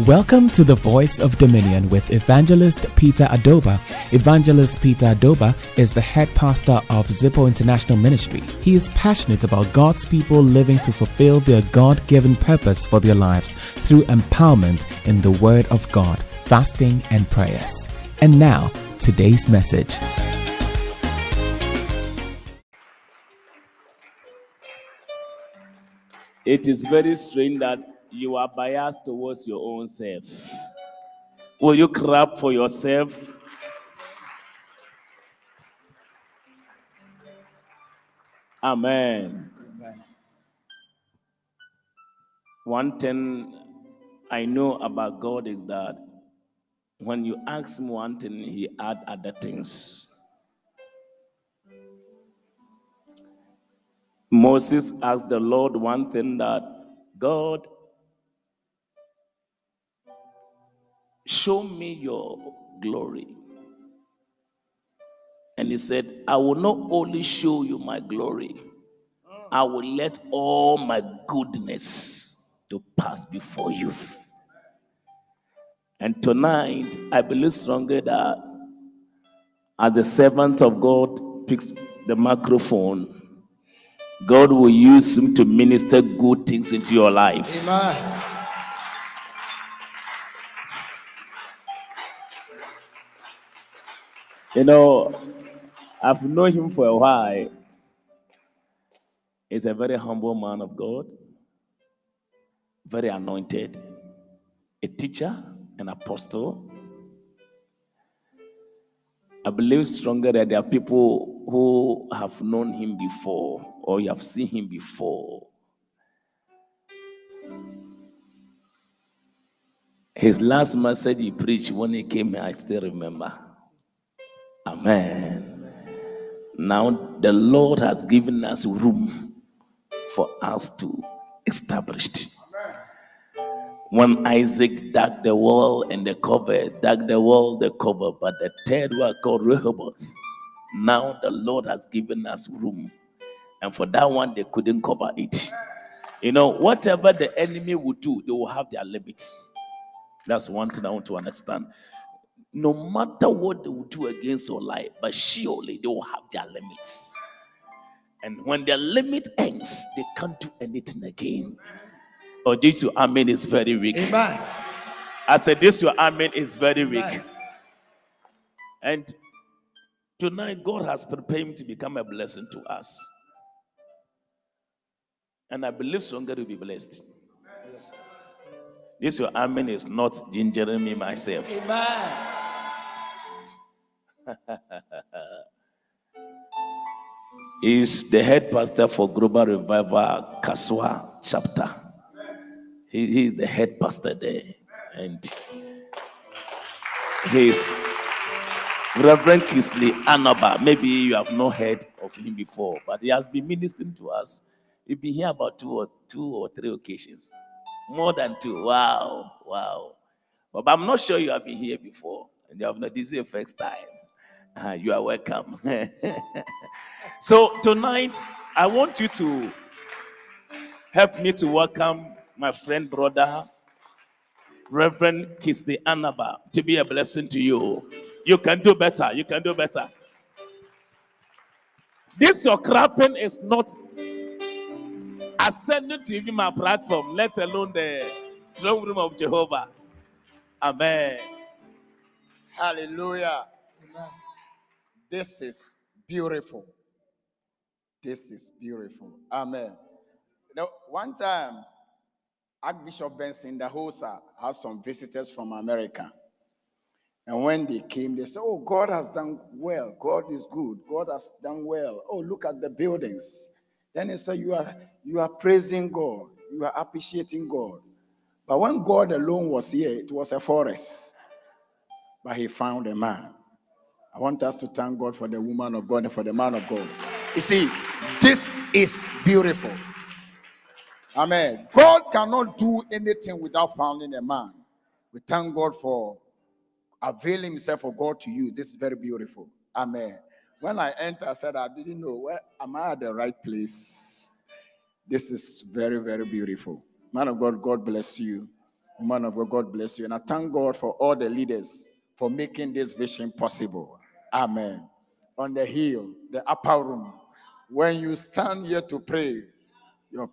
Welcome to the Voice of Dominion with Evangelist Peter Adoba. Evangelist Peter Adoba is the head pastor of Zipo International Ministry. He is passionate about God's people living to fulfill their God given purpose for their lives through empowerment in the Word of God, fasting, and prayers. And now, today's message. It is very strange that you are biased towards your own self. Will you clap for yourself? Amen. One thing I know about God is that when you ask him one thing, he add other things. Moses asked the Lord one thing that God, show me your glory. And he said, I will not only show you my glory, I will let all my goodness to pass before you. And tonight, I believe strongly that as the servant of God picks the microphone, God will use him to minister good things into your life. Amen. You know, I've known him for a while. He's a very humble man of God, very anointed, a teacher, an apostle. I believe stronger that there are people who have known him before or you have seen him before. His last message he preached when he came here, I still remember. Amen. Now the Lord has given us room for us to establish. When Isaac dug the wall and the cover, dug the wall, the cover, but the third one called Rehoboth. Now the Lord has given us room. And for that one, they couldn't cover it. You know, whatever the enemy will do, they will have their limits. That's one thing I want to understand. No matter what they will do against your life, but surely they will have their limits. And when their limit ends, they can't do anything again. Or this your amen is very weak. Amen. I said this your amen is very weak. Amen. And tonight God has prepared him to become a blessing to us. And I believe stronger will be blessed. Yes. This your amen is not gingering me myself. Amen. He's the head pastor for Global Revival Kasoa chapter. He, is the head pastor there. And he's Reverend Kingsley Anaba. Maybe you have not heard of him before, but he has been ministering to us. He's been here about two or two or three occasions. More than two. Wow. Wow. But I'm not sure you have been here before. And you have not this is your first time. You are welcome. so tonight, I want you to help me to welcome my friend, brother, Reverend Kingsley Anaba, to be a blessing to you. You can do better. You can do better. This your crapping is not ascending to even my platform, let alone the throne room of Jehovah. Amen. Hallelujah. Amen. This is beautiful. This is beautiful. Amen. Know, one time, Archbishop Benson Idahosa had some visitors from America. And when they came, they said, Oh, God has done well. God is good. God has done well. Oh, look at the buildings. Then he said, You are you are praising God, you are appreciating God. But when God alone was here, it was a forest. But he found a man. I want us to thank God for the woman of God and for the man of God. You see, this is beautiful. Amen. God cannot do anything without finding a man. We thank God for availing himself for God to use. This is very beautiful. Amen. When I entered, I said, I didn't know where am I at the right place. This is very, very beautiful. Man of God, God bless you. Man of God, God bless you. And I thank God for all the leaders for making this vision possible. Amen. On the hill, the upper room, when you stand here to pray, you're,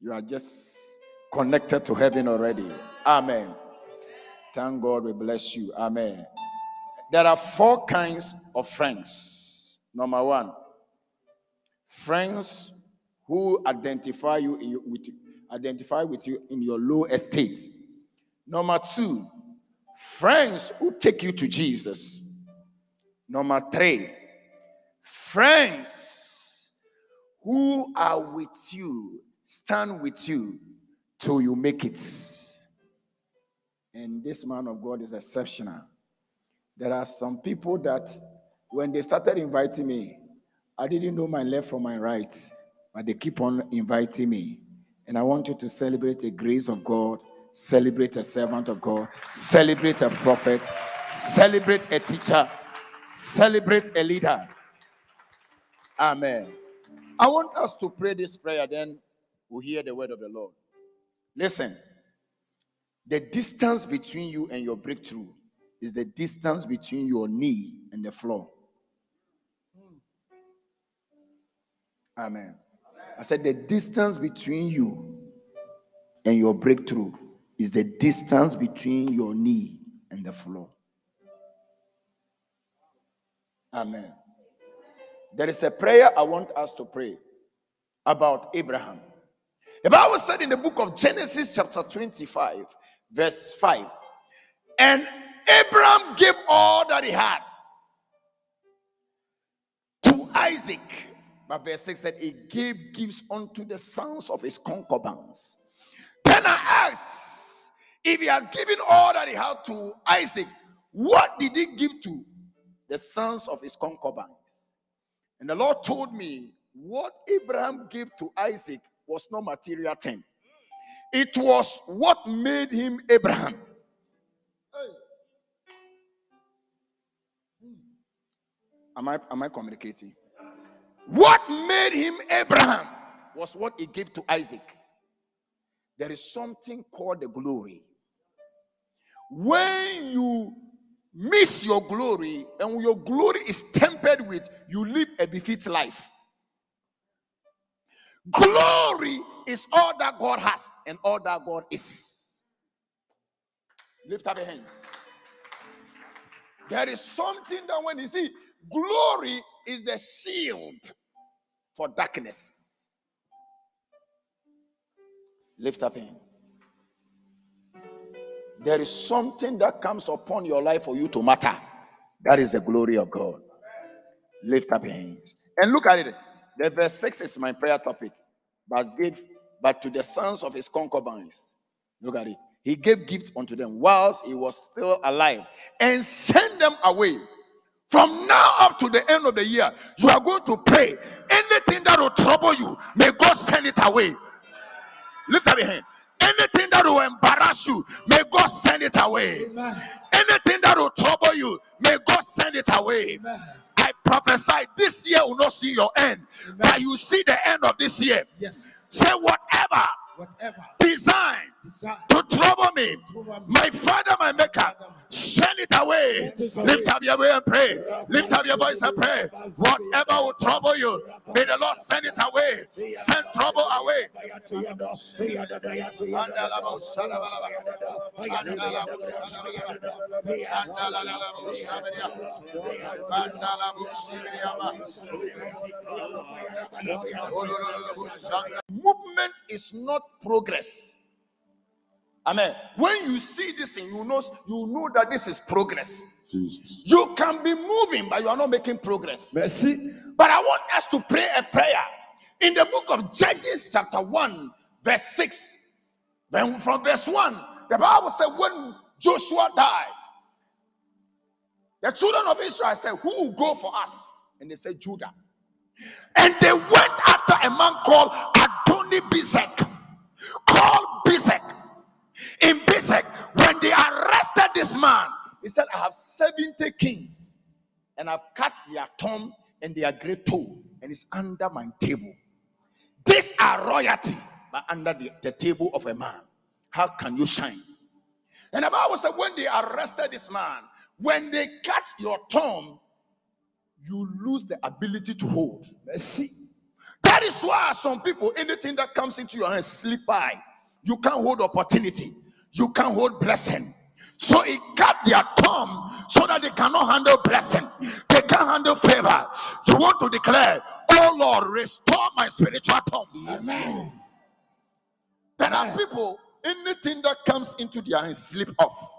you are just connected to heaven already. Amen. Thank God we bless you. Amen. There are four kinds of friends. Number one, friends who identify you with identify with you in your low estate. Number two, friends who take you to Jesus. Number three, friends who are with you, stand with you till you make it. And this man of God is exceptional. There are some people that when they started inviting me, I didn't know my left from my right, but they keep on inviting me. And I want you to celebrate the grace of God, celebrate a servant of God, celebrate a prophet, celebrate a teacher, celebrate a leader. Amen. I want us to pray this prayer, then we'll hear the word of the Lord. Listen, the distance between you and your breakthrough is the distance between your knee and the floor. Amen. I said the distance between you and your breakthrough is the distance between your knee and the floor. Amen. There is a prayer I want us to pray about Abraham. The Bible said in the book of Genesis, chapter 25, verse 5, and Abraham gave all that he had to Isaac. But verse 6 said, He gave gifts unto the sons of his concubines. Then I asked, if he has given all that he had to Isaac, what did he give to the sons of his concubines? And the Lord told me, what Abraham gave to Isaac was no material thing. It was what made him Abraham. Hmm. Am I am I communicating? What made him Abraham was what he gave to Isaac. There is something called the glory. When you miss your glory and your glory is tempered with you live a befit life. Glory is all that God has and all that God is. Lift up your hands. There is something that when you see glory is the shield for darkness. Lift up your hand. There is something that comes upon your life for you to matter. That is the glory of God. Lift up your hands and look at it. The verse 6 is my prayer topic. But gave but to the sons of his concubines. Look at it. He gave gifts unto them whilst he was still alive and sent them away. From now up to the end of the year, you are going to pray. Anything that will trouble you, may God send it away. Lift up your hand. Anything that will embarrass you, may God send it away. Amen. Anything that will trouble you, may God send it away. Amen. I prophesy this year will not see your end, but you see the end of this year. Yes. Say whatever Whatever design to trouble me, my father, my maker, send it away. Send it away. Lift up your way and pray. Lift up your voice and pray. Whatever will trouble you, may the Lord send it away. Send trouble away. Movement is not progress. Amen. When you see this thing, you know you know that this is progress. You can be moving, but you are not making progress. Merci. But I want us to pray a prayer in the book of Judges, chapter 1, verse 6. Then from verse 1, the Bible said, When Joshua died, the children of Israel said, Who will go for us? And they said, Judah. And they went after a man called Adoni Bezek. Called Bezek. In Bezek, when they arrested this man, he said, I have 70 kings, and I've cut their thumb and their great toe, and it's under my table. These are royalty, but under the, the table of a man. how can you shine? And the Bible said, when they arrested this man, when they cut your thumb, you lose the ability to hold. Merci. That is why some people, anything that comes into your hands, slip by. You can't hold opportunity. You can't hold blessing. So he cut their thumb so that they cannot handle blessing. They can't handle favor. You want to declare, Oh Lord, restore my spiritual thumb. Amen. There are people, anything that comes into their hands slip off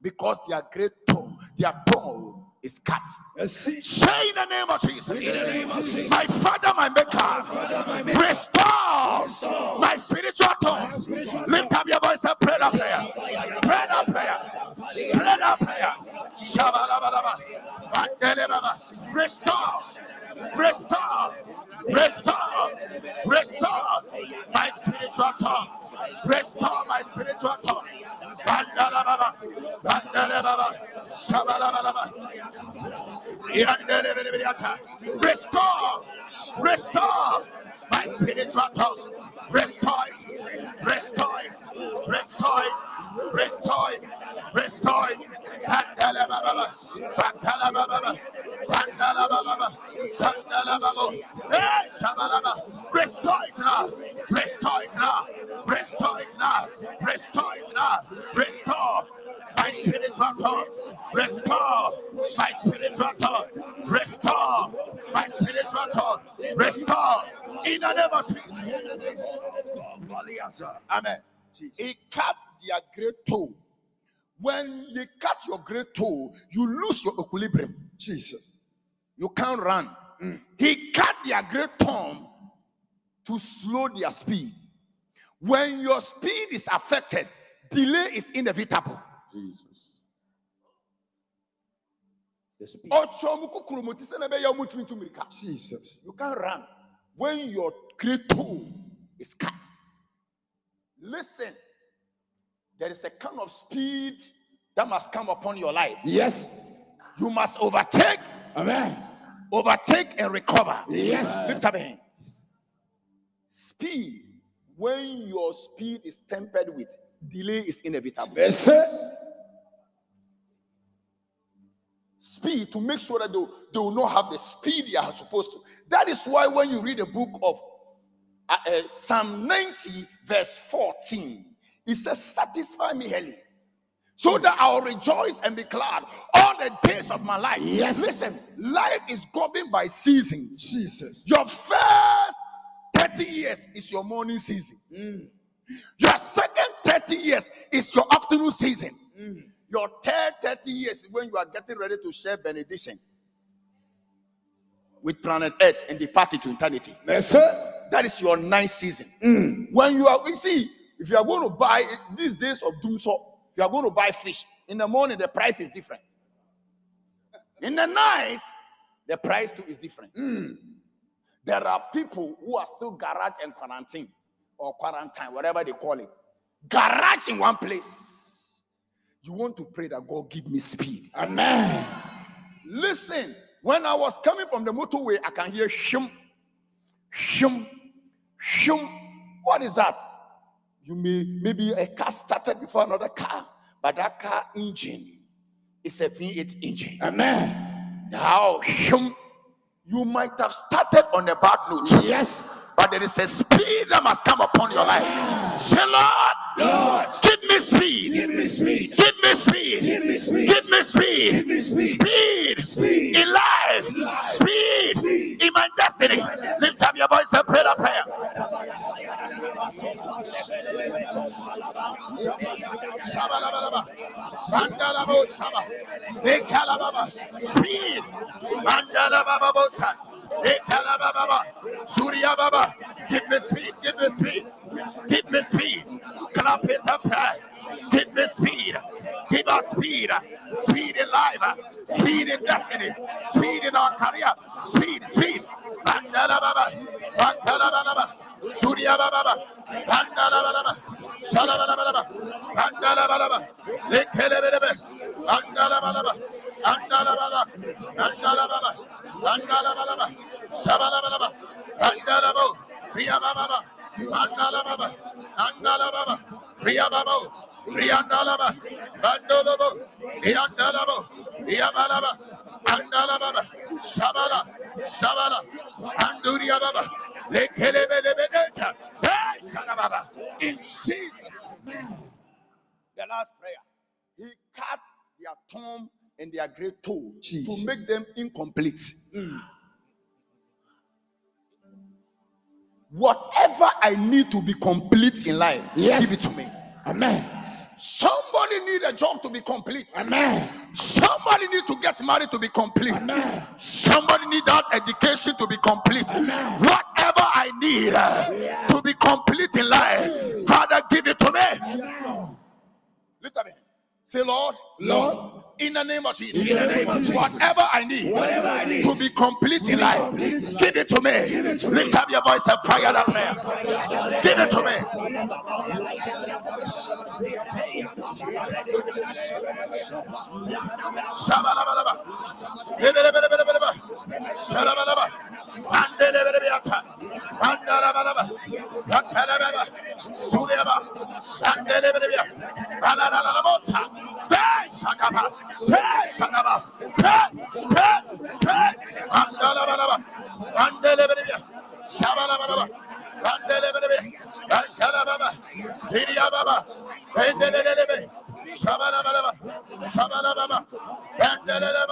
because their great toe, their toe is cut. Say in the name of Jesus. In the name of Jesus. My Father, my Maker, restore my spiritual tongue. Lift up your voice and pray that prayer. Pray that prayer. Pray that prayer. Restore. Restore. Restore. Restore my spiritual tongue. Restore my spiritual tongue. Restore, restore my spiritual tongue. Restore restore restore restore it, restore it. Pandalababa, pandalababa, pandalababa, pandalababa. Eh, shabalaba. Restore it now, restore it now, restore it now, restore it now, restore my spiritual tongue. Restore my spiritual tongue. Restore my spiritual tongue. Restore in the name of Jesus. Amen. He cut their great toe. When they cut your great toe, you lose your equilibrium. Jesus. You can't run. Mm. He cut their great thumb to slow their speed. When your speed is affected, delay is inevitable. Jesus. The speed. Ọchọ mu kukuru mu ti sẹ na ẹbẹ yẹ ọmọ tumi tu mirika. Jesus. You can't run when your great toe is cut. Listen, there is a kind of speed that must come upon your life. Yes. You must overtake, Amen. overtake, and recover. Yes. Lift up hand. Speed, when your speed is tempered with delay, is inevitable. Merci. speed to make sure that they, will- they will not have the speed they are supposed to. That is why when you read the book of uh, uh, Psalm 90, verse 14, it says, Satisfy me, Heli, so that I'll rejoice and be glad all the days of my life. Yes. Listen, life is governed by seasons. Jesus. Your first 30 years is your morning season. Mm. Your second 30 years is your afternoon season. Mm. Your third 30 years is when you are getting ready to share benediction with planet Earth and depart into eternity. Merci. That is your ninth season. Mm. When you are, you see, if you are going to buy these days of doom so, if you are going to buy fish in the morning, the price is different. In the night, the price too is different. Hmm. There are people who are still garage and quarantine or quarantine, whatever they call it. Garage in one place. You want to pray that God give me speed. Amen. Listen, when I was coming from the motorway, I can hear shum, shum, shum. What is that? You may maybe a car started before another car, but that car engine is a V8 engine. Amen. Now, you might have started on a bad note, Yes. But there is a speed that must come upon your life. Say, Lord, Lord, give me speed. give me speed. Give me speed. Give me speed. Give me speed. Give me speed. Speed. Speed. In life. life. Speed. Speed. In my destiny. Lift up your voice and pray that prayer. Shabalabalaba. Mandalabo shaba. Ekalababa. Speed. Surya baba. Give me speed. Give me speed. Give me speed. Clap it up. Give me speed. Give us speed. Speed in life. Speed in destiny. Speed in our career. Speed. Speed. Mandala baba. Mandala baba. Surya baba. Mandala baba. Shala baba. Mandala baba. Lekele baba. Mandala baba. Mandala baba. Mandala baba. Mandala baba. Shabala baba. Mandala baba. Priya baba. Mandala baba. Mandala baba. Riyababo, Riyandalaba, Bandolobo, Riyandalabo, Riyabalaba, Andalaba, Shabala, Shabala, Anduriababa, Lekelebelebedeta, Hey, Shalababa, in Jesus' name. The last prayer. He cut their thumb and their great toe Jesus. to make them incomplete. Mm. Whatever I need to be complete in life, Yes. give it to me. Amen. Somebody need a job to be complete. Amen. Somebody need to get married to be complete. Amen. Somebody need that education to be complete. Amen. Whatever I need uh, to be complete in life, Father, give it to me. Lift up hand. Say, Lord, Lord, in the name of Jesus, name of Jesus. whatever I need, Whatever I need to be complete in life, complete. give it to me. Lift up your voice and fire that prayer. Give it to me. Şakaba. Şakaba. Andala bana bak. Andele beni bir. Şabala bana bak. Andele beni bir. Andala baba. Hiriya baba. Endelele beni. Şabala bana bak. Baba. Endelele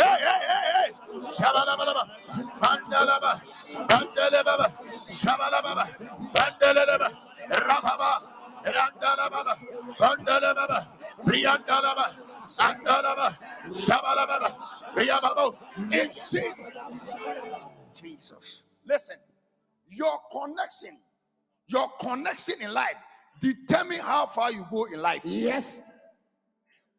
Hey hey hey hey. Şabala bana bak. Andala baba. Baba. Rababa. Randalababa. Mandelebaba. Priandalaba. Andalaba. Shabalababa. Priababo. In Jesus. Jesus. Listen, your connection, your connection in life determine how far you go in life. Yes.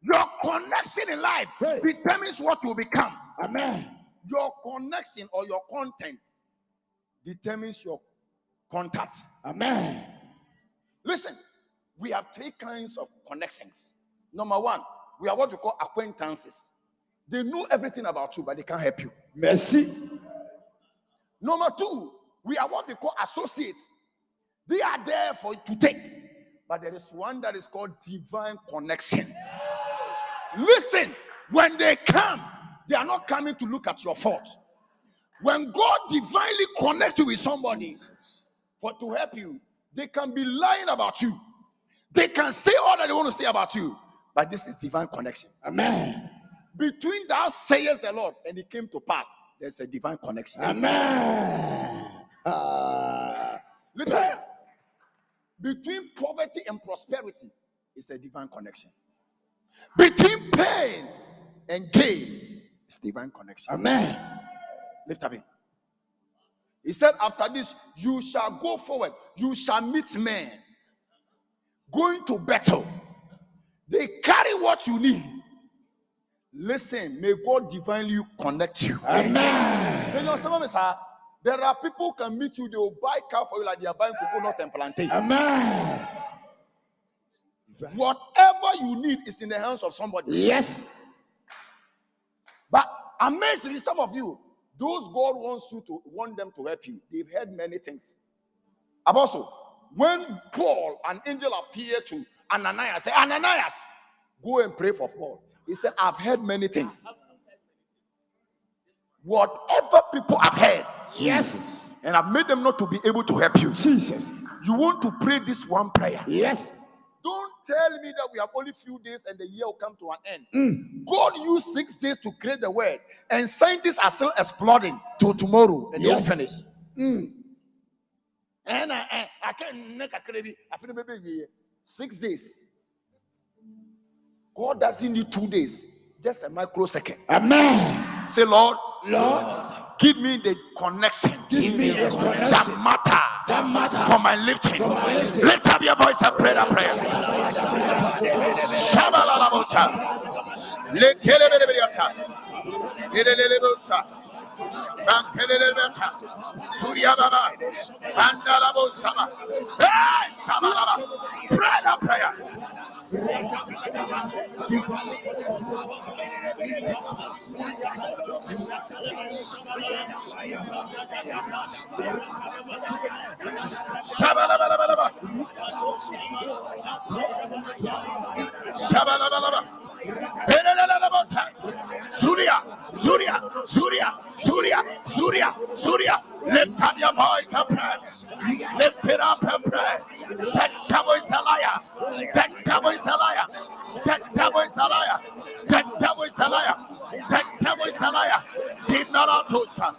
Your connection in life Hey. determines what you become. Amen. Your connection or your content determines your contact. Amen. Listen, we have three kinds of connections. Number one, we are what we call acquaintances. They know everything about you, but they can't help you. Merci. Number two, we are what we call associates. They are there for you to take. But there is one that is called divine connection. Listen, when they come, they are not coming to look at your fault. When God divinely connects you with somebody for to help you, they can be lying about you. They can say all that they want to say about you. But this is divine connection. Amen. Between thou sayest the Lord and it came to pass, there's a divine connection. Amen. Ah. Listen, between poverty and prosperity is a divine connection. Between pain and gain is divine connection. Amen. Lift up him. He said, After this, you shall go forward, you shall meet men going to battle. They carry what you need. Listen, may God divinely connect you. Amen. You know, some of us are there are people who can meet you, they will buy car for you like they are buying coconut and plantain. Amen. Whatever you need is in the hands of somebody. Yes. But amazingly, some of you, those God wants you to want them to help you, they've heard many things. Apostle, when Paul, an angel appeared to Ananias, said, Ananias, go and pray for Paul. He said, I've heard many things. Whatever people have heard, Yes. and I've made them not to be able to help you. Jesus. You want to pray this one prayer. Yes. Don't tell me that we have only few days and the year will come to an end. God used six days to create the world, and scientists are still exploring till tomorrow, and they will Yeah. finish. Mm. And I, I, I can't make a crazy. I feel maybe six days. God doesn't need two days, just a microsecond. Amen. Say, Lord, Lord, give me the connection. give me the connection that matter. Matter for my lifting. For my lifting. Lift up your voice and pray that prayer. Lelelelebosa. Bankelelebeta. Suryababa. Andalabosaba. Hey, Shabalaba. Pray that prayer. Shabalabalaba. Shabalabalaba. Surya, Surya, Surya, Surya, Surya, Surya. Lift up your voice and pray. Lift it up and pray. That devil is a liar. That devil is a liar. That devil is a liar. That devil is a liar. That devil is a liar. He's not our Tosha.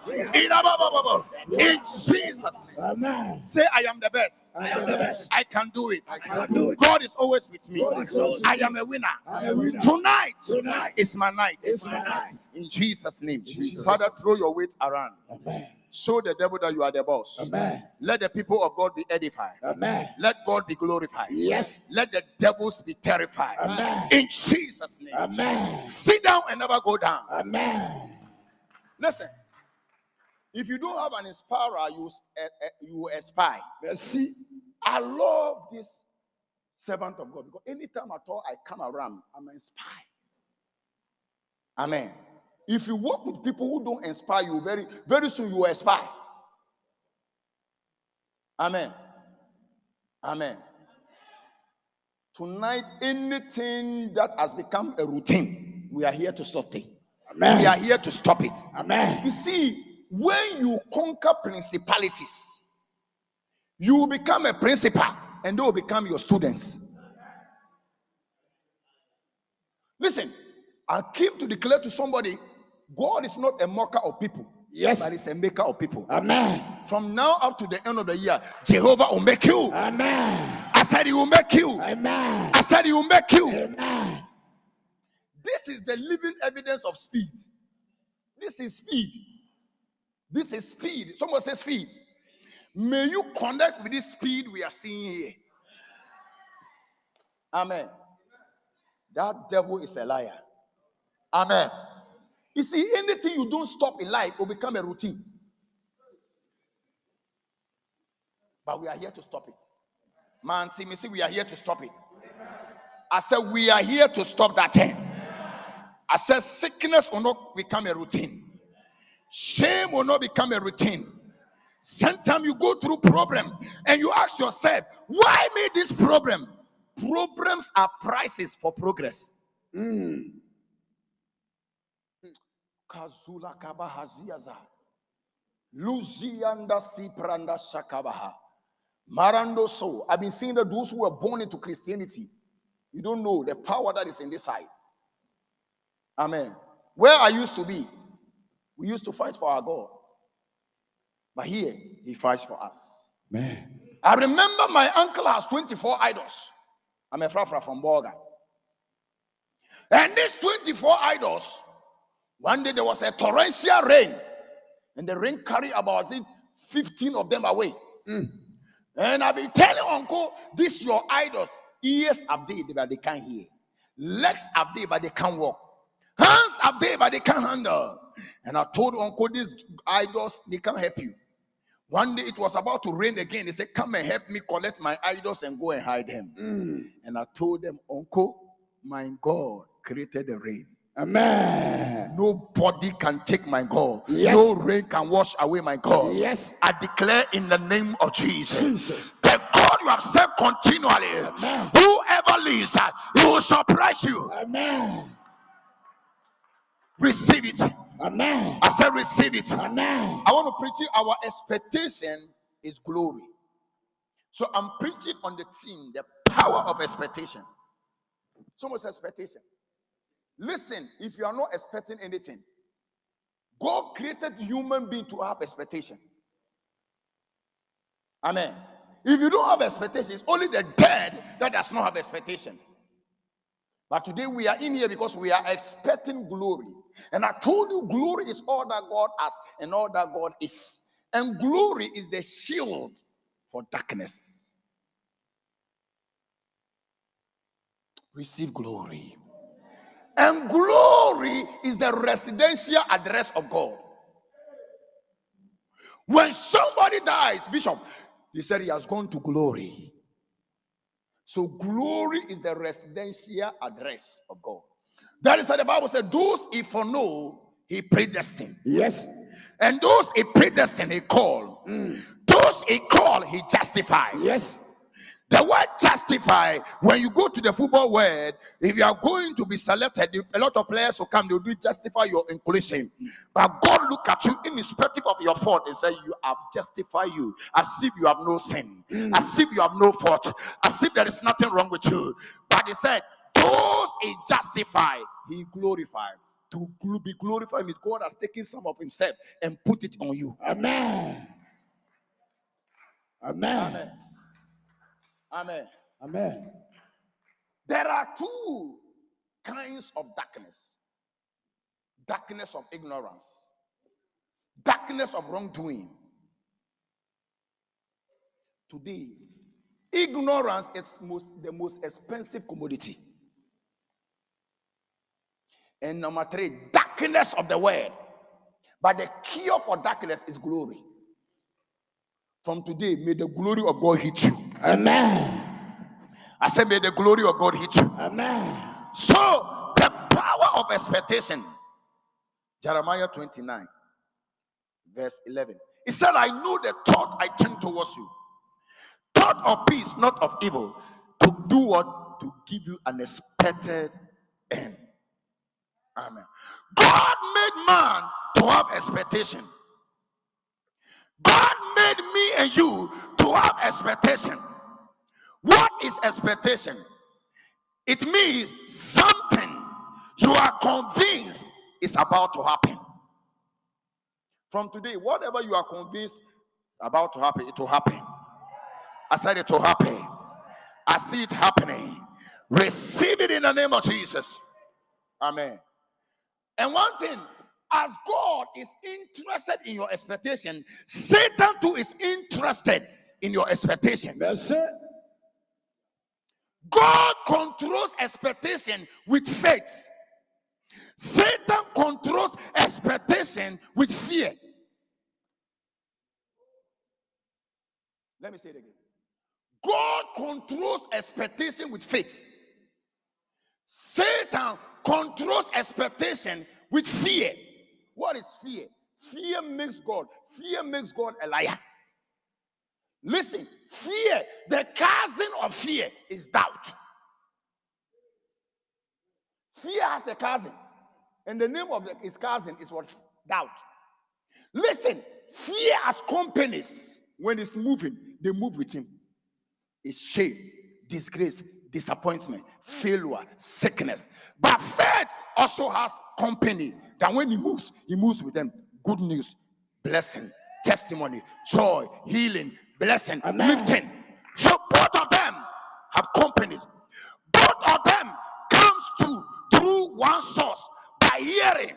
In Jesus. Amen. Say, I am the best. I am the best. I can do it. I can do it. God is always with me. Always I am a winner. I am a winner. Tonight, Tonight is my night. is my night. In Jesus' name. Jesus. Father, throw your weight around. Amen. Show the devil that you are the boss. Amen. Let the people of God be edified. Amen. Let God be glorified. Yes. Let the devils be terrified. Amen. In Jesus' name. Amen. Sit down and never go down. Amen. Listen. If you don't have an inspirer, you eh, you spy. Merci. I love this servant of God because anytime at all I come around, I'm inspired. Amen. If you work with people who don't inspire you, very, very soon you will spy. Amen. Amen. Tonight, anything that has become a routine, we are here to stop it. Amen. We are here to stop it. Amen. You see, when you conquer principalities, you will become a principal and they will become your students. Listen, I came to declare to somebody God is not a mocker of people, Yes. but He's a maker of people. Amen. From now up to the end of the year, Jehovah will make you. Amen. I said, He will make you. Amen. I said, He will make you. Amen. This is the living evidence of speed. This is speed. This is speed. Someone say speed. May you connect with this speed we are seeing here. Amen. That devil is a liar. Amen. You see, anything you don't stop in life will become a routine. But we are here to stop it. Man, see me, see, we are here to stop it. I said, we are here to stop that thing. I said, sickness will not become a routine. Shame will not become a routine. Sometimes you go through problem and you ask yourself, why me this problem? Problems are prices for progress. Hmm. Kazula kabahaziaza. Luzianda sipranda shakabaha. Marando so. I've been seeing that those who were born into Christianity, you don't know the power that is in this side. Amen. Where I used to be, we used to fight for our God. But here, he fights for us. Amen. I remember my uncle has 24 idols. I'm a frafra from Borga. And these 24 idols, one day there was a torrential rain, and the rain carried about it, 15 of them away. Hmm. And I've been telling Uncle, this your idols. Ears have they, but they can't hear. Legs have they, but they can't walk. Hands have they, but they can't handle. And I told Uncle, these idols, they can't help you. One day it was about to rain again. They said, Come and help me collect my idols and go and hide them. Hmm. And I told them, Uncle, my God created the rain. Amen. Nobody can take my God. Yes. No rain can wash away my God. Yes. I declare in the name of Jesus. Jesus. The God you have served continually, Amen. whoever leads, uh, he will surprise you. Amen. Receive it. Amen. I said, receive it. Amen. I want to preach it. Our expectation is glory. So I'm preaching on the theme, the power of expectation. Someone's expectation. Listen, if you are not expecting anything, God created human being to have expectation. Amen. If you don't have expectation, it's only the dead that does not have expectation. But today we are in here because we are expecting glory. And I told you, glory is all that God has and all that God is. And glory is the shield for darkness. Receive glory. And glory is the residential address of God. When somebody dies, Bishop, he said he has gone to glory. So glory is the residential address of God. That is why the Bible said, those if for know, he predestined. Yes. And those he predestined, he called. Mm. Those he called, he justified. Yes. The word justify, when you go to the football world, if you are going to be selected, a lot of players will come, they'll do justify your inclusion. But God look at you irrespective of your fault and say, You have justified you as if you have no sin, as if you have no fault, as if there is nothing wrong with you. But he said, Those he justify, he glorified. To be glorified means God has taken some of himself and put it on you. Amen. Amen. Amen. Amen. Amen. There are two kinds of darkness darkness of ignorance, darkness of wrongdoing. Today, ignorance is most, the most expensive commodity. And number three, darkness of the world. But the cure for darkness is glory. From today, may the glory of God hit you. Amen. I said, may the glory of God hit you. Amen. So the power of expectation. Jeremiah 29, verse 11. He said, I know the thought I think towards you. Thought of peace, not of evil. To do what? To give you an expected end. Amen. God made man to have expectation. Made me and you to have expectation. What is expectation? It means something you are convinced is about to happen. From today, whatever you are convinced about to happen, it will happen. I said it will happen. I see it happening. Receive it in the name of Jesus. Amen. And one thing, as God is interested in your expectation, Satan too is interested in your expectation. That's it. God controls expectation with faith. Satan controls expectation with fear. Let me say it again. God controls expectation with faith. Satan controls expectation with fear. What is fear? Fear makes God, fear makes God a liar. Listen, fear, the cousin of fear is doubt. Fear has a cousin, and the name of the, his cousin is what? Doubt. Listen, fear has companies. When it's moving, they move with him. It's shame, disgrace, disappointment, failure, sickness. But faith also has company. That when he moves, he moves with them. Good news, blessing, testimony, joy, healing, blessing, Amen. lifting. So both of them have companies. Both of them comes to through one source by hearing.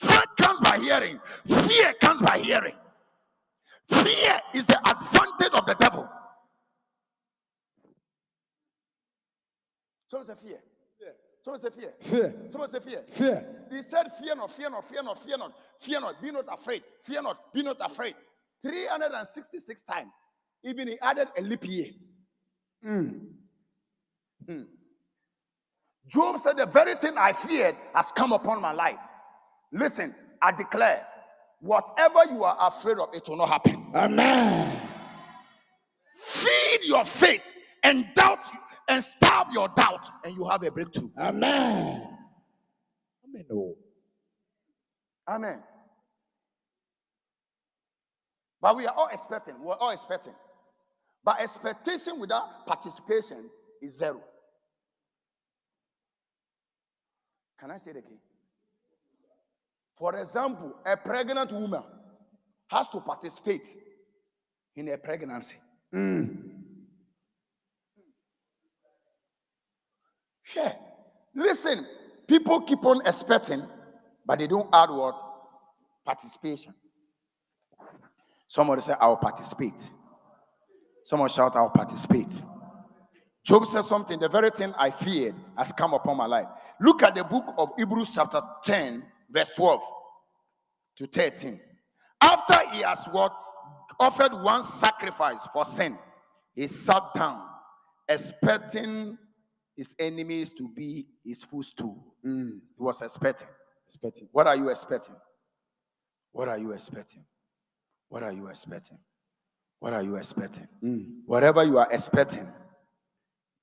Faith comes by hearing. Fear comes by hearing. Fear is the advantage of the devil. Someone say fear. Someone say fear. Fear. Someone say fear. Fear. He said, Fear not, fear not, fear not, fear not, fear not, be not afraid, fear not, be not afraid. 366 times. Even he added a leap year. Hmm. Job said, The very thing I feared has come upon my life. Listen, I declare, whatever you are afraid of, it will not happen. Amen. Feed your faith and doubt and starve your doubt, and you have a breakthrough. Amen. Amen. Oh. Amen. But we are all expecting. We're all expecting. But expectation without participation is zero. Can I say it again? For example, a pregnant woman has to participate in a pregnancy. Mm. Yeah. Listen, people keep on expecting, but they don't add what? Participation. Somebody say, I'll participate. Someone shout, I'll participate. Job says something, the very thing I feared has come upon my life. Look at the book of Hebrews, chapter 10, verse 12 to 13. After he has what offered one sacrifice for sin, he sat down, expecting his enemies to be his footstool. He was expecting. Expecting. What are you expecting? What are you expecting? What are you expecting? What are you expecting? Mm. Whatever you are expecting,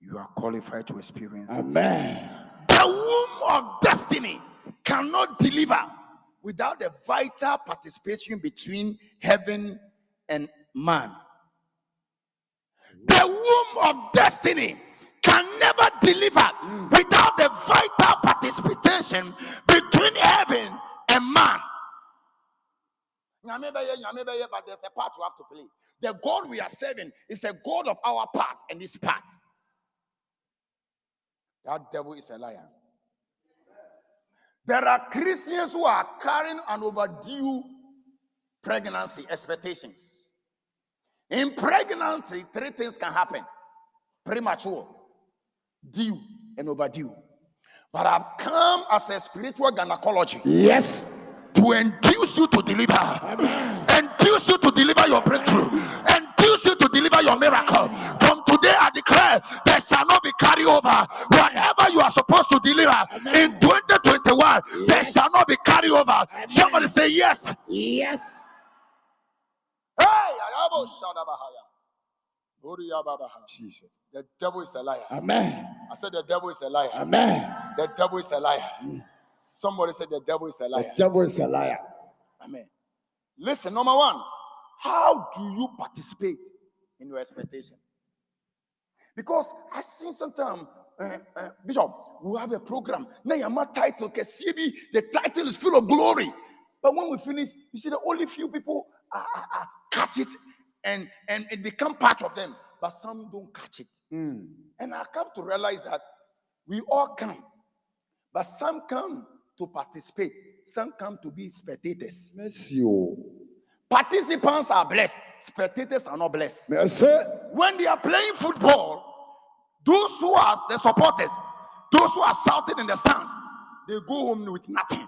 you are qualified to experience it. Amen. The womb of destiny cannot deliver without the vital participation between heaven and man. The womb of destiny can never deliver without the vital participation between heaven and man. But there's a part you have to play. The God we are serving is a God of our part and his part. That devil is a liar. There are Christians who are carrying an overdue pregnancy expectations. In pregnancy, three things can happen premature, due, and overdue. But I've come as a spiritual gynecology Yes. to induce you to deliver, induce you to deliver your breakthrough, induce you to deliver your miracle. From today, I declare there shall not be carryover. Whatever you are supposed to deliver in 2021, there shall not be carryover. Somebody say yes. Yes. Hey, Ayabo Shadabahaya. Oriyababaha. Jesus. The devil is a liar. Amen. I said the devil is a liar. Amen. The devil is a liar. Somebody said the devil is a liar. The devil is a liar. Amen. Listen, number one, how do you participate in your expectation? Because I seen sometimes, uh, uh, Bishop, we have a program. Now, your title, KCB, the title is full of glory. But when we finish, you see, the only few people uh, uh, uh, catch it and, and it become part of them, but some don't catch it. Mm. And I come to realize that we all come, but some come to participate, some come to be spectators. Mercy. oh. Participants are blessed, spectators are not blessed. Mercy. When they are playing football, those who are the supporters, those who are shouting in the stands, they go home with nothing.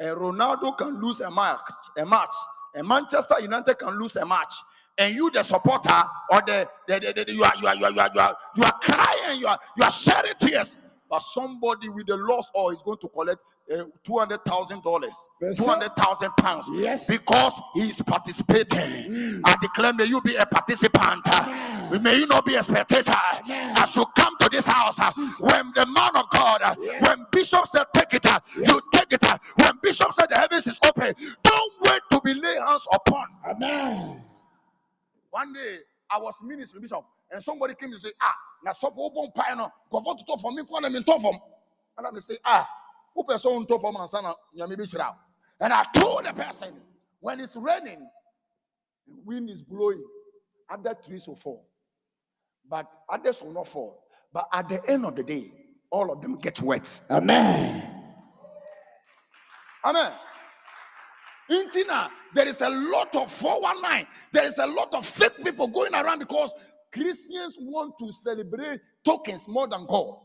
A Ronaldo can lose a match, a match. A Manchester United can lose a match. And you, the supporter, or the, the, the, the- you, are, you, are, you, are, you, are, you, are, you are crying, you are, you are shedding tears. But somebody with the loss or is going to collect uh, two hundred thousand dollars, Yes, two hundred thousand pounds, Yes. because he is participating. I declare, may you be a participant. uh, May you not be a spectator. As you come to this house, uh, when the man of God, uh, when Bishop said, Take it, uh, you take it. When Bishop said, The heavens is open, don't wait to be laid hands upon. Amen. One day, I was ministering, Bishop, and somebody came to say, Ah, now so for open pie, no, go for to talk for me, come and talk for me. And I say, Ah, who person talk for my son. And I told the person, when it's raining, wind is blowing, other trees will fall, but others will not fall. But at the end of the day, all of them get wet. Amen. Amen. Intina, there is a lot of 419. There is a lot of fake people going around because Christians want to celebrate tokens more than God.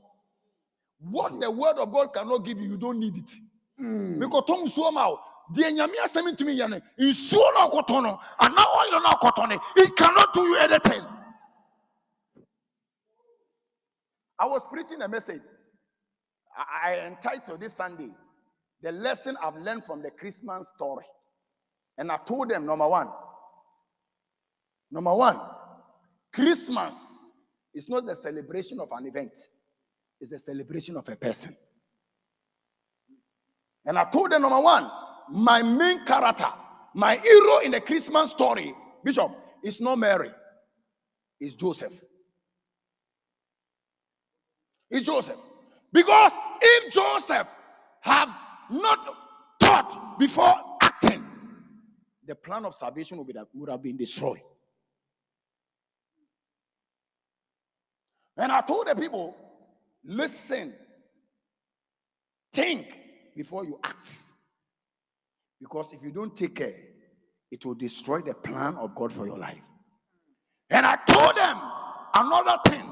What the word of God cannot give you, you don't need it. Hmm. Because Tom Suomao, oh, the Enyamia sent to me, in Kotono, and now I don't know Kotone, it cannot do you anything. I was preaching a message. I, I entitled this Sunday, The Lesson I've Learned from the Christmas Story. And I told them, number one, number one, Christmas is not the celebration of an event, it's a celebration of a person. And I told them, number one, my main character, my hero in the Christmas story, Bishop, is not Mary, it's Joseph. It's Joseph. Because if Joseph have not thought before the plan of salvation would, be, would have been destroyed. And I told the people, listen, think before you act. Because if you don't take care, it will destroy the plan of God for your life. And I told them another thing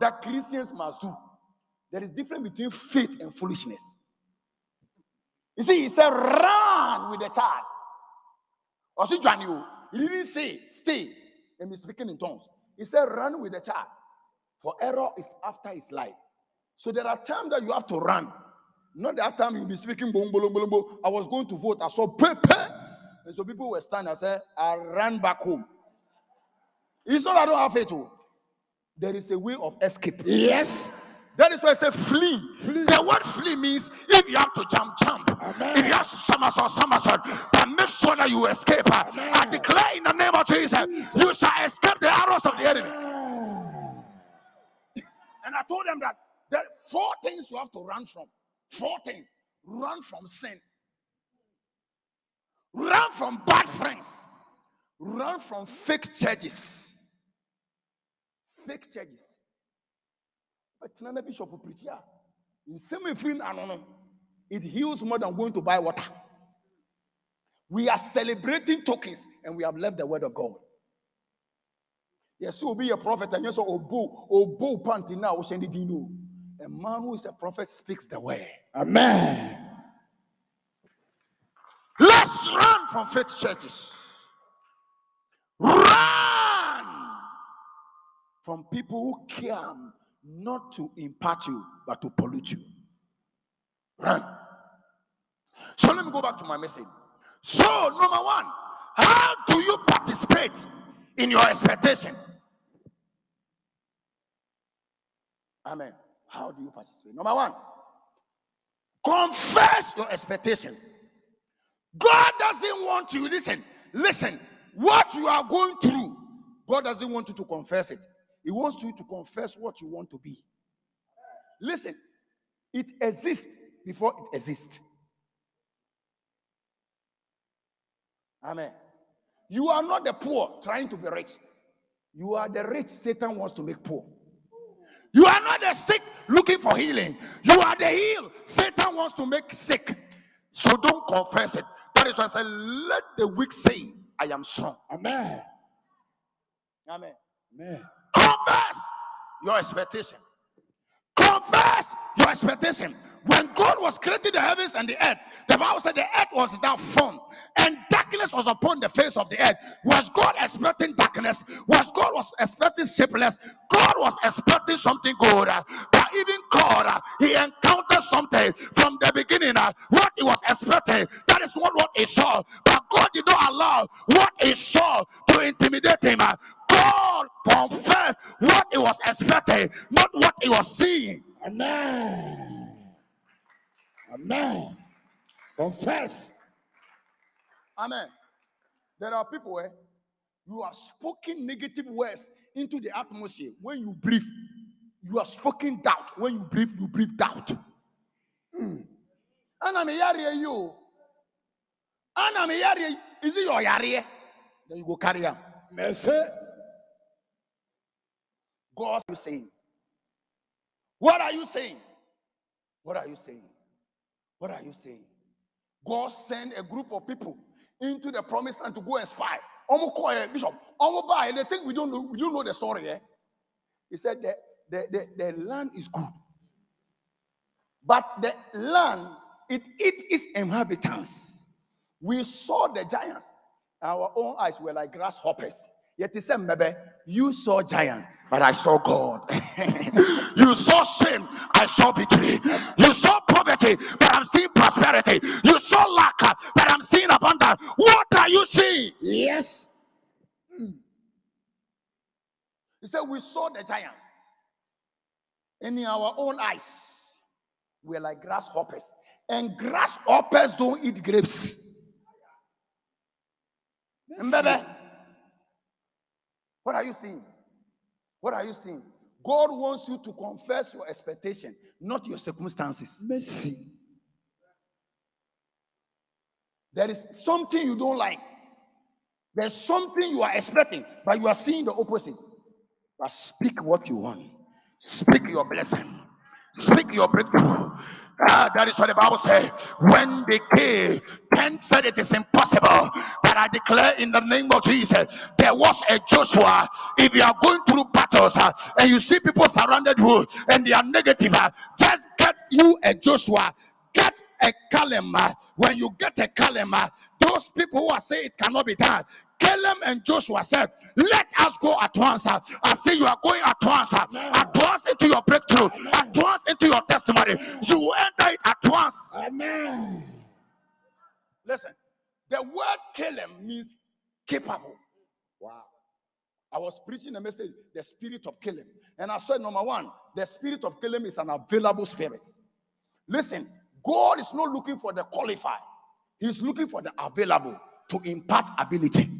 that Christians must do. There is difference between faith and foolishness. You see, he said, run with the child. Or see, Johnny, he didn't say stay and be speaking in tongues. He said, run with the child. For error is after his life. So there are times that you have to run. Not that time you'll be speaking boom, boom, boom, boom. I was going to vote. I saw paper. And so people were standing. I said, I ran back home. It's not I don't have faith. oh. There is a way of escape. Yes. That is why I say flee. The word flee means if you have to jump, jump. If you have to somersault, somersault. But make sure that you escape. I declare in the name of Jesus, you shall escape the arrows of the enemy. And I told them that there are four things you have to run from. Four things. Run from sin. Run from bad friends. Run from fake churches. Fake churches. But Nana Bishop will preach here. In semi free, it heals more than going to buy water. We are celebrating tokens and we have left the word of God. Yes, will be a prophet and yes, obo obo panty now. Dino. A man who is a prophet speaks the word. Amen. Let's run from faith churches. Run from people who care not to impart you, but to pollute you. Run. So let me go back to my message. So, number one, how do you participate in your expectation? Amen. How do you participate? Number one, confess your expectation. God doesn't want you, listen, listen, what you are going through, God doesn't want you to confess it. He wants you to confess what you want to be. Listen, it exists before it exists. Amen. You are not the poor trying to be rich. You are the rich Satan wants to make poor. You are not the sick looking for healing. You are the healed Satan wants to make sick. So don't confess it. That is why I said, let the weak say, I am strong. Amen. Amen. Amen. Confess your expectation. Confess your expectation. When God was creating the heavens and the earth, the Bible said the earth was without form and darkness was upon the face of the earth. Was God expecting darkness? Was God was expecting shapeless? God was expecting something good. But even God, He encountered something from the beginning. What He was expecting, that is what what He saw. But God did not allow what He saw to intimidate Him. God confessed what He was expecting, not what He was seeing. Amen. Amen. Confess. Amen. There are people where you are speaking negative words into the atmosphere. When you breathe, you are speaking doubt. When you breathe, you breathe doubt. Hmm. And I'm a yari eh, you. And I'm a yari. Eh, is it your yari? Then you go carry on. Mercy. God you saying? What are you saying? What are you saying? What are you saying? God sent a group of people into the promised land to go and spy. Eh, Bishop. Buy. They think we don't know. We don't know the story. Eh? He said the, the, the, the land is good, but the land it eats its inhabitants. We saw the giants. Our own eyes were like grasshoppers. Yet he said, Maybe you saw giant, but I saw God. you saw sin, I saw victory. You saw poverty, but I'm seeing prosperity. You saw lack, but I'm seeing abundance. What are you seeing? Yes. Hmm. He said, We saw the giants. And in our own eyes, we're like grasshoppers. And grasshoppers don't eat grapes. Mbebe, What are you seeing? What are you seeing? God wants you to confess your expectation, not your circumstances. Mercy. There is something you don't like. There's something you are expecting, but you are seeing the opposite. But speak what you want. Speak your blessing. Speak your breakthrough. Ah, that is what the Bible says. When they came, Ken said it is impossible. But I declare in the name of Jesus, there was a Joshua. If you are going through battles uh, and you see people surrounded you and they are negative, uh, just get you a Joshua. Get a calendar. When you get a calendar, those people who are saying it cannot be done, Caleb and Joshua said, Let us go at once. I say you are going at once. At once into your breakthrough. At once into your testimony. You will enter it at once. Amen. Listen, the word Caleb means capable. Wow. I was preaching a message, the spirit of Caleb. And I said, number one, the spirit of Caleb is an available spirit. Listen, God is not looking for the qualified, He's looking for the available to impart ability.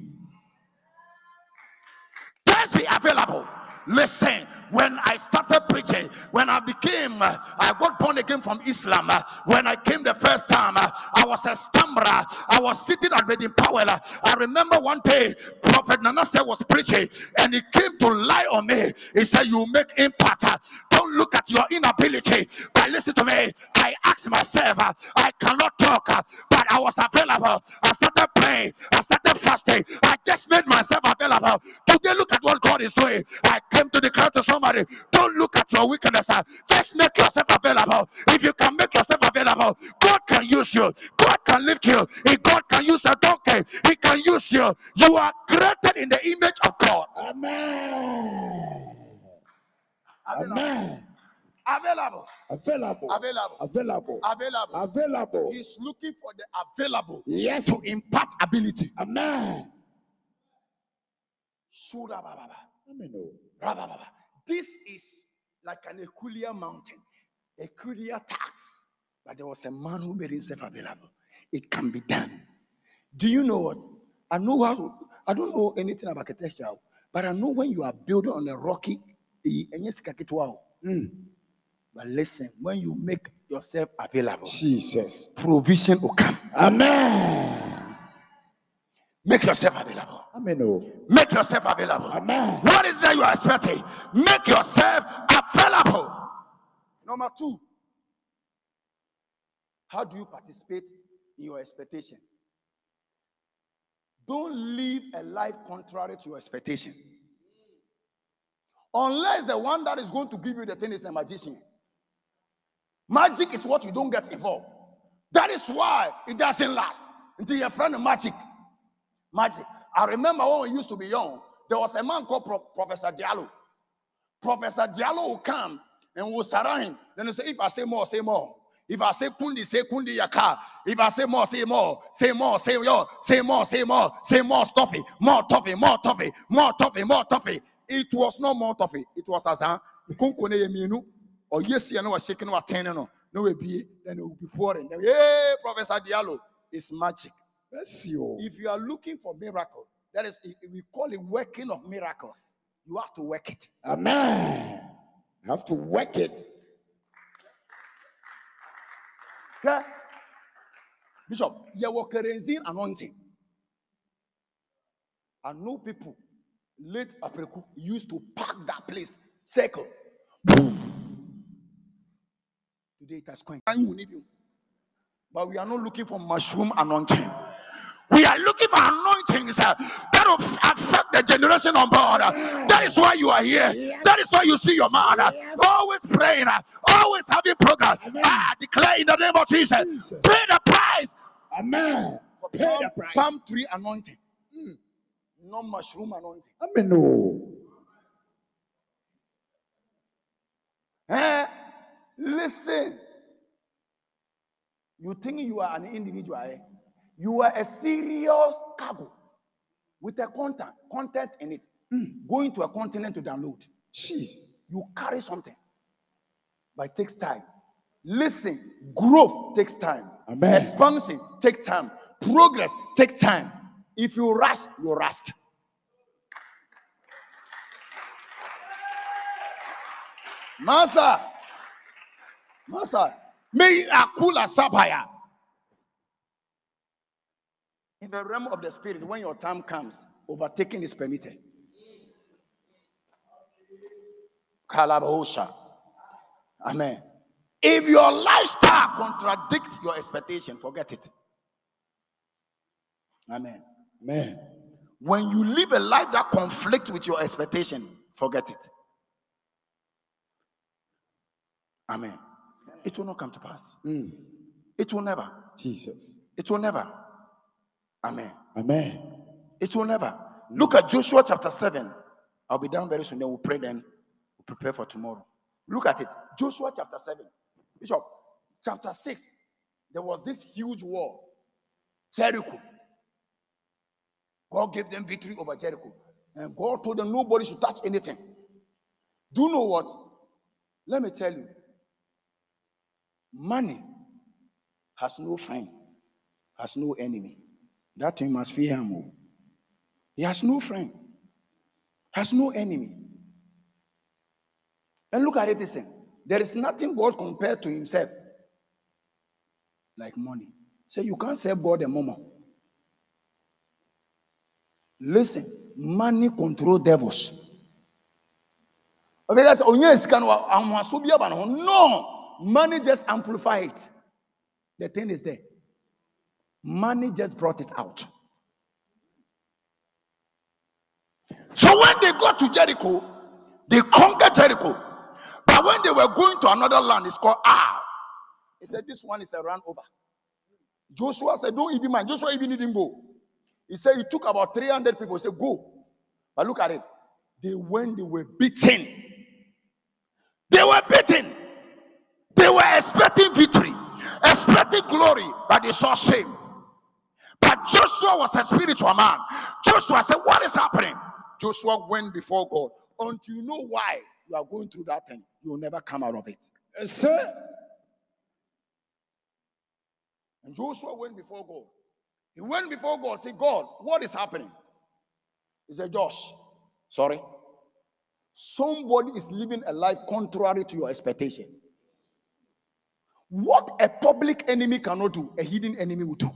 Just be available. Listen, when I started preaching, when I became, I got born again from Islam. when I came the first time, I was a stammerer. I was sitting at Reading Powell. I remember one day, Prophet Nanasse was preaching, and he came to lie on me. He said, "You make impact. Don't look at your inability." But listen to me. I asked myself, I cannot talk, but I was available. I started praying. I started fasting. I just made myself available. Today, look at what God is doing. I came to declare to somebody, don't look at your weakness. Just make yourself available. If you can make yourself available, God can use you. God can lift you. If God can use a donkey, He can use you. You are created in the image of God. Amen. Amen. Available. Available. Available. Available. Available. Available. He's looking for the available Yes. to impart ability. Amen. This is like an Equilier mountain, Equilier tax. But there was a man who made himself available. It can be done. Do you know what? I know how. I don't know anything about architecture, but I know when you are building on a rocky, eh, and yes, kakitwa, mm. but listen, when you make yourself available, Jesus. provision will come. Amen. Make yourself available. Amen. oh. Make yourself available. Amen. What is that you are expecting? Make yourself available. Number two, how do you participate in your expectation? Don't live a life contrary to your expectation. Unless the one that is going to give you the thing is a magician. Magic is what you don't get involved. That is why it doesn't last until your friend magic. Magic. I remember when we used to be young, there was a man called Pro- Professor Diallo. Professor Diallo will come and will surround him. Then he say, if I say more, say more. If I say kundi, say kundi yaka. If I say more, say more. Say more, say yo. Say more, say more. Say more stuffy. More toffee, more toffee, more toffee, more toffee. It was no more of It It was as a kunkune yeminu. Or yes, you know, was shaking or turning on. No, we be then it will be pouring. Hey, Professor Diallo, it's magic. Bless you. Oh. If you are looking for miracle, that is, we call it working of miracles. You have to work it. Amen. You have to work it. Okay? Bishop, you were kerosene anointing. I know people late Apreku used to pack that place, circle. Boom. Today it has quenched. And need you. But we are not looking for mushroom anointing. We are looking for anointings uh, that will affect the generation on board. uh. That is why you are here. That is why you see your man. uh, Always praying, always having program. I declare in the name of Jesus, Jesus. pay the price. Amen. Pay Palm, the price. palm tree anointing. Mm. Not mushroom anointing. Amen. oh. Eh? Listen. You think you are an individual. eh? You are a serious cargo with a content, content in it. Going to a continent to download. Jeez. You carry something. But it takes time. Listen, growth takes time. Amen. Expansion takes time. Progress takes time. If you rush, you rust. Masa, Masa, May Akula Sabaya. in the realm of the spirit, when your time comes, overtaking is permitted. Kalabosha. Amen. If your lifestyle contradicts your expectation, forget it. Amen. Amen. When you live a life that conflicts with your expectation, forget it. Amen. It will not come to pass. Mm. It will never. Jesus. It will never. Amen. Amen. It will never. Look at Joshua chapter 7. I'll be down very soon. Then we'll pray, then we'll prepare for tomorrow. Look at it. Joshua chapter 7. Bishop, chapter 6. There was this huge war. Jericho. God gave them victory over Jericho. And God told them nobody should touch anything. Do you know what? Let me tell you. Money has no friend, has no enemy. That thing must fear him. oh. He has no friend, has no enemy. And look at it, this way. There is nothing God compared to himself like money. So you can't serve God a moment. Listen, money control devils. Because onye sika no ahoaso bi aba ne ho. No, money just amplify it. The thing is there. Money just brought it out. So when they got to Jericho, they conquered Jericho. But when they were going to another land, it's called Ah. He said, This one is a run over. Joshua said, Don't even mind. Joshua even didn't go. He said, He took about 300 people. He said, Go. But look at it. They went, they were beaten. They were beaten. They were expecting victory, expecting glory, but they saw shame. But Joshua was a spiritual man. Joshua said, What is happening? Joshua went before God. Until you know why you are going through that thing, you will never come out of it. Yes, sir. And Joshua went before God. He went before God, said, God, what is happening? He said, Josh, sorry. Somebody is living a life contrary to your expectation. What a public enemy cannot do, a hidden enemy will do.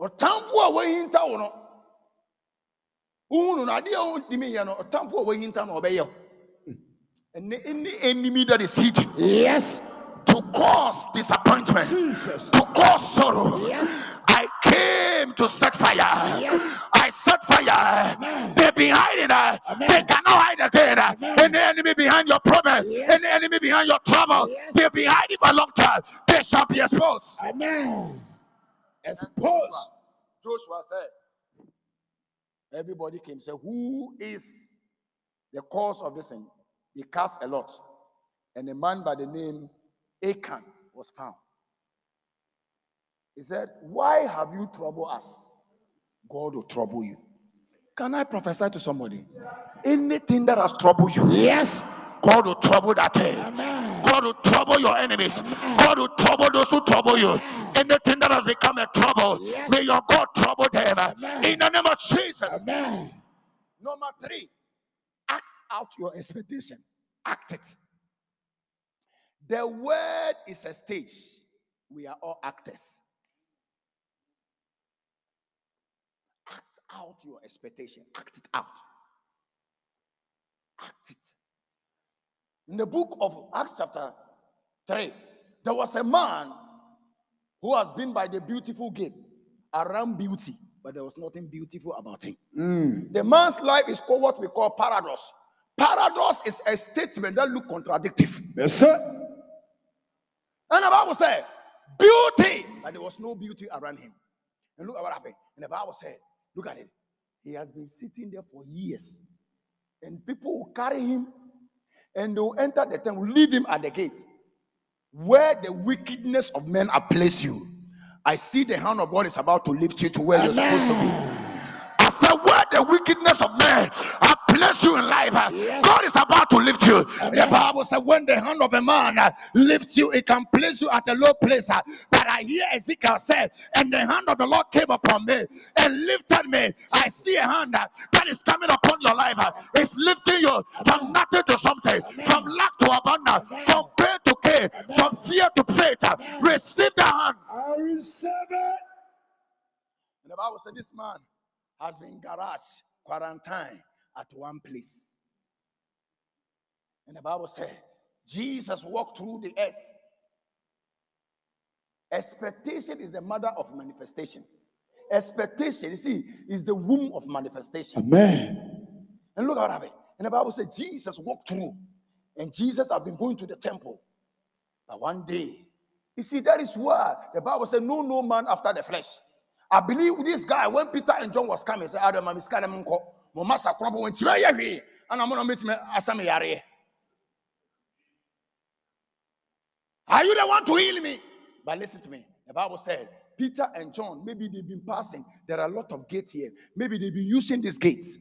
ɔtamfo a wahinta wo no wohu no adeɛ hmm. enemy that is hidden Yes. To cause disappointment Jesus. to cause sorrow Yes. I came to set fire. Yes. I set fire. They've been hiding. uh, Amen. They cannot hide again. uh, Any enemy behind your problem, Yes. any enemy behind your trouble, Yes. they've been hiding for a long time. They shall be exposed. Amen. Expose. Joshua said, Everybody came say, Who is the cause of this thing? They cast a lot. And a man by the name Achan was found. He said, Why have you troubled us? God will trouble you. Can I prophesy to somebody? Anything that has troubled you, Yes. God will trouble that thing. God will trouble your enemies. God will trouble those who trouble you. Anything that has become a trouble, Yes. may your God trouble them. Amen. In the name of Jesus. Amen. Number three, act out your expectation. Act it. The word is a stage. We are all actors. Act out your expectation. Act it out. Act it. In the book of Acts, chapter 3, there was a man who has been by the beautiful gate around beauty, but there was nothing beautiful about him. Hmm. The man's life is called what we call paradox. Paradox is a statement that look contradictory. Yes, sir. And the Bible said, beauty, but there was no beauty around him. And look at what happened. And the Bible said, look at it. He has been sitting there for years. And people will carry him and they'll enter the temple, leave him at the gate. Where the wickedness of men are placed you. I see the hand of God is about to lift you to where you're supposed to be. I said, where the wickedness of placed you in life, uh, Yes. God is about to lift you. The Bible said, when the hand of a man uh, lifts you, it can place you at a low place. uh, But I hear Ezekiel said, and the hand of the Lord came upon me and lifted me. I see a hand that is coming upon your life. It's lifting you from nothing to something, from lack to abundance, from pain to gain, from fear to faith. Receive the hand. I receive it. And the Bible said this man has been garage, quarantine at one place. And the Bible said Jesus walked through the earth. Expectation is the mother of manifestation. Expectation, you see, is the womb of manifestation. Amen. And look at what happened. And the Bible said Jesus walked through, and Jesus had been going to the temple. But one day, you see, that is why the Bible said, No, no man after the flesh. I believe this guy, when Peter and John was coming, said, Adam, I'm scared. I'm going to master crumble when Tira Yahi. And I'm going to meet me as I'm Are you the one to heal me? But listen to me. The Bible said, Peter and John, maybe they've been passing. There are a lot of gates here. Maybe they've been using these gates.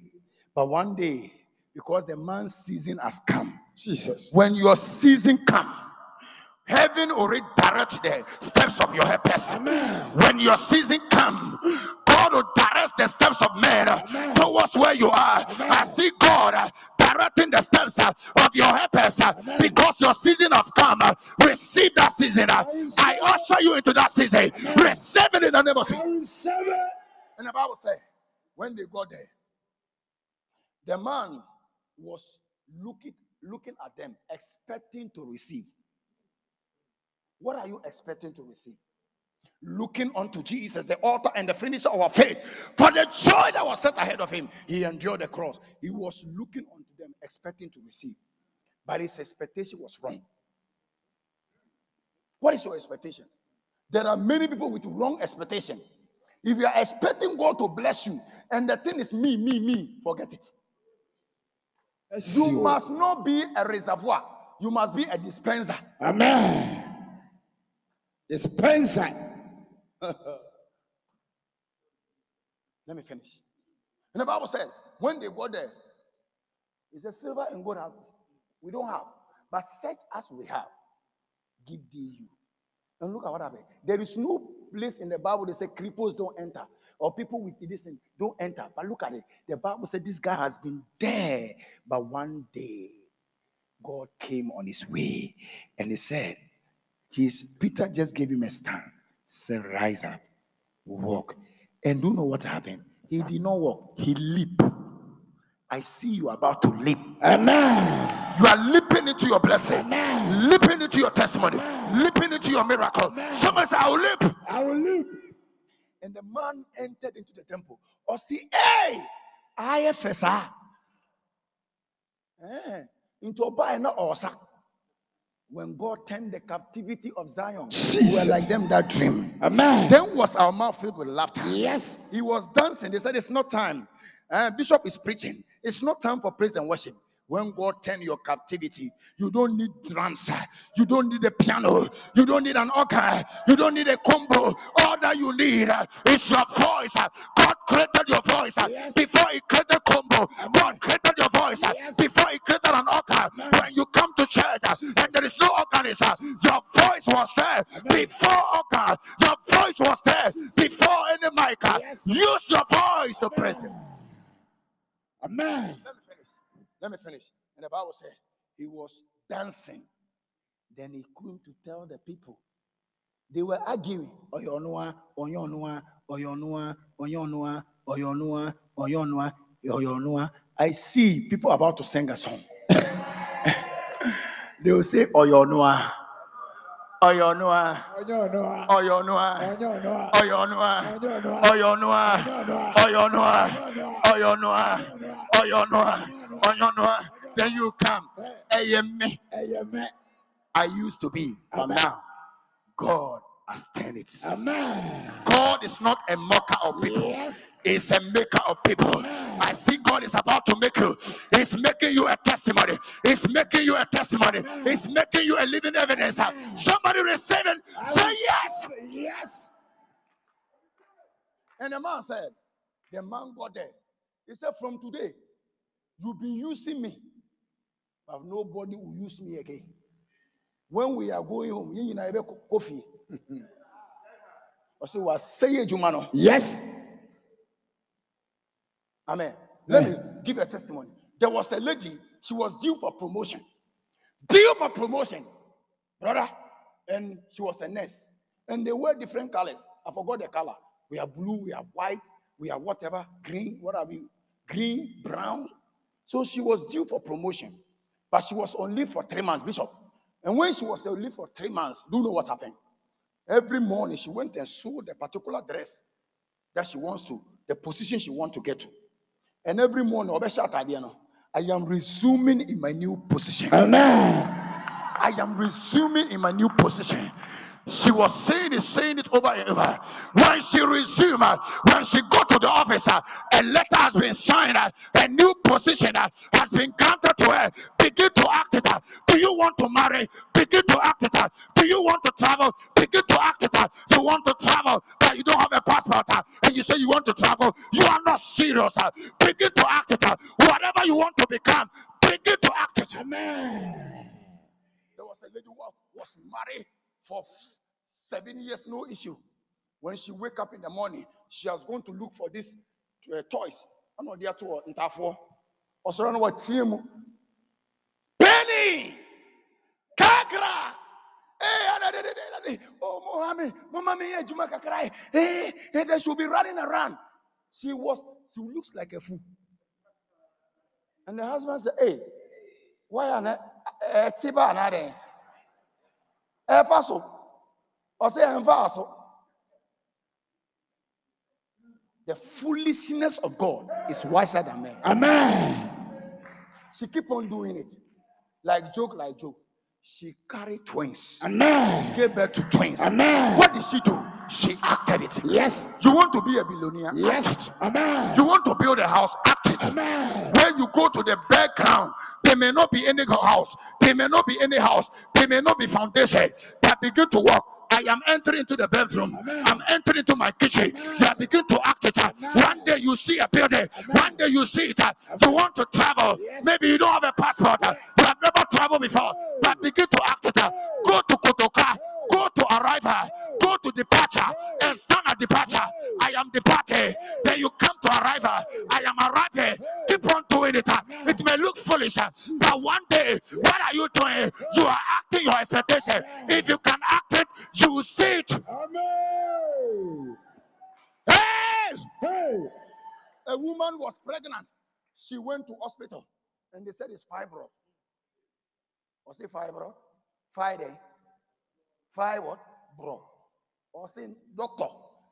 But one day, because the man's season has come, Jesus. when your season come, heaven already direct the steps of your helpers. When your season come, God will direct the steps of men uh, towards where you are. I see God uh, directing the steps uh, of your helpers because your season have come. receive that season. I usher you into that season. Receive it in the name of Jesus. And the Bible says, when they got there, the man was looking looking at them, expecting to receive. What are you expecting to receive? Looking unto Jesus, the author and the finisher of our faith, for the joy that was set ahead of him, he endured the cross. He was looking unto them, expecting to receive, but his expectation was wrong. What is your expectation? There are many people with wrong expectation. If you are expecting God to bless you, and the thing is me, me, me, forget it. You must not be a reservoir. You must be a dispenser. Amen. Dispenser. Let me finish. And the Bible said, when they got there, he said, Silver and gold have we don't have, but such as we have, give thee you. And look at what happened. There is no place in the Bible they say cripples don't enter or people with this don't enter. But look at it. The Bible said this guy has been there, but one day God came on his way and he said, Jesus, Peter just gave him a stand. Said, rise up, walk. And do you know what happened? He did not walk, he leaped. I see you about to leap. Amen. You are leaping into your blessing, Amen. leaping into your testimony, Amen. leaping into your miracle. Somebody say, I will leap. I will leap. And the man entered into the temple. Or see, hey, I have Eh, into a buy not osa. When God turned the captivity of Zion, we were like them that dream. Amen. Then was our mouth filled with laughter. Yes. He was dancing. They said, It's not time. Uh, Bishop is preaching. It's not time for praise and worship. When God turn your captivity, you don't need drums, you don't need a piano, you don't need an organ, you don't need a combo. All that you need uh, is your voice. uh. God created your voice uh, Yes. before He created combo. God created your voice Yes. before He created an organ. When you come to church and there is no uh, your voice was there before organ. Your voice was there before any mic. Yes. Use your voice to praise Him. Amen. Let me finish. And the Bible said he was dancing. Then he came to tell the people. They were arguing. Oyonua, Oyonua, Oyonua, Oyonua, Oyonua, Oyonua, Oyonua. I see people about to sing a song. they will say Oyonua. Oyonua. Oyonua. Oyonua. Oyonua. Oyonua. noa. Oyonua. Oyonua. Oyonua. Then you come. Eyeme. Ẹyẹ mẹ. I used to be, but now God has turned it. Amen. God is not a mocker of people. Yes. He's a maker of people. I see God is about to make you. He's making you a testimony. He's making you a testimony. He's making you a living evidence. Somebody receive it. Say yes. Yes. And the man said, the man got there. He said, from today, you've been using me, but nobody will use me again. When we are going home, you know, ebe coffee. I say, was say Jumano. Yes. Amen. Let me give a testimony. There was a lady, she was due for promotion. Due for promotion, brother. And she was a nurse. And they wear different colors. I forgot the color. We are blue, we are white, we are whatever, green, what are we? Green, brown. So she was due for promotion. But she was on leave for three months, Bishop. And when she was on leave for three months, do you know what happened? Every morning she went and sewed the particular dress that she wants to, the position she wants to get to. And every morning, I am resuming in my new position. Amen. I am resuming in my new position. She was saying it, saying it over and over. When she resumed, when she got to the office, a letter has been signed, a new position has been granted to her. Begin to act it. Do you want to marry? Begin to act it. Uh. Do you want to travel? Begin to act it. uh. You want to travel, but you don't have a passport, uh, and you say you want to travel. You are not serious. uh. Begin to act it. uh. Whatever you want to become, begin to act it. Amen. There was a lady who was married for seven years, no issue. When she wake up in the morning, she was going to look for these uh, toys. I know they are two in Tafo. Also, I know what team. Penny, Kakra. Hey, ah, ada. oh, me, eh, Juma Kakra. Hey, hey, they should be running around. She was, she looks like a fool. And the husband said, Hey, why are not a eh, eh, tiba another? A eh, faso or say I'm faso. The foolishness of God is wiser than man. Amen. She keep on doing it. Like joke, like joke. She carried twins. Amen. Gave birth to twins. Amen. What did she do? She acted it. Yes. You want to be a billionaire? Yes. Amen. You want to build a house? Act it. Amen. When you go to the background, there may not be any house, there may not be any house, there may not be foundation, but begin to walk. I am entering into the bedroom. I'm entering into my kitchen. You are begin to act it. out. One day you see a building. One day you see it. You want to travel. Maybe you don't have a passport. You have never traveled before. But begin to act it. out. Go to Kotoka. Go to arrival. Go to departure and stand at departure. I am departing. Then you come to arrival. I am arriving. Keep on doing it. It may look foolish, but one day, what are you doing? You are acting your expectation. If you can act it, you will see it. Amen. Hey! Hey. A woman was pregnant. She went to hospital and they said it's fibro. Was it fibro? Friday. Five what? Bro. Or saying, doctor,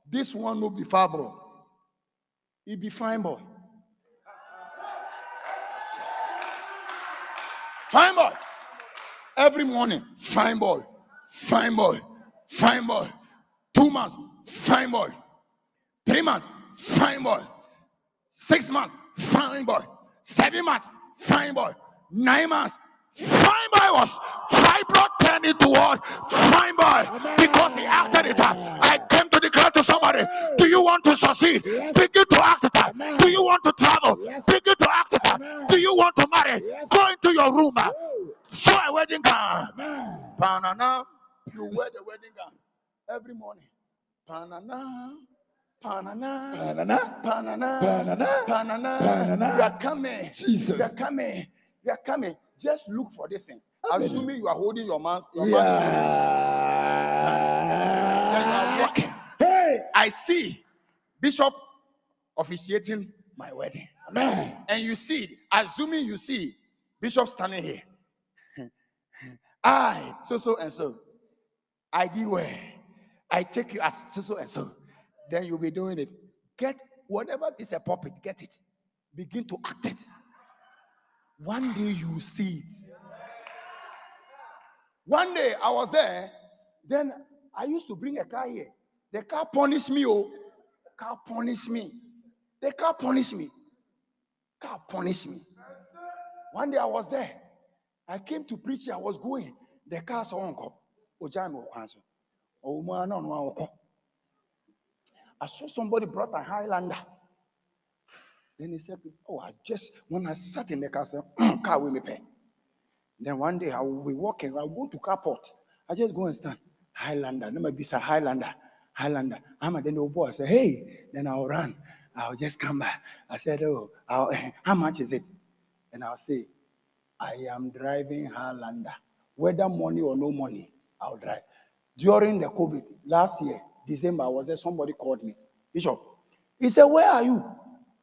this one will be fibro. He be fine boy. Fine boy. Every morning, fine boy, fine boy, fine boy. Two months, fine boy. Three months, fine boy. Six months, fine boy. Seven months, fine boy. Nine months, fine boy was fibro turned into what? Fine boy. Because he acted it. I came to declare to somebody, do you want to succeed? Begin to act it. out. Do you want to travel? Begin to act it. out. Do you want to marry? Go into your room. uh, Sew a wedding gown. Panana, you wear the wedding gown every morning. Panana, panana, Banana. panana, Panana. panana. Panana. You are coming. Jesus. You are coming. You are coming. Just look for this thing. Assuming you are holding your mouth. Your open. Then you are walking. Hey. I see Bishop officiating my wedding. Amen. And you see, assuming you see Bishop standing here. I, so, so, and so. I did where I take you as so, so, and so. Then you'll be doing it. Get whatever is a puppet, get it. Begin to act it. One day you will see it. One day I was there, then I used to bring a car here. The car punished me, oh. Car punished me. The car punished me. Car punished me. One day I was there. I came to preach. I was going. The car saw uncle. Answer. I saw somebody brought a Highlander. Then he said, Oh, I just when I sat in the car, I said, car with me pay. Then one day I will be walking, I'll go to carport. I just go and stand. Highlander. Let me be a Highlander. Highlander. I'm a then the old boy. I say, hey, then I'll run. I'll just come back. I said, oh, I'll, how much is it? And I'll say, I am driving Highlander. Whether money or no money, I'll drive. During the COVID last year, December, I was there, somebody called me. Bishop, he said, Where are you?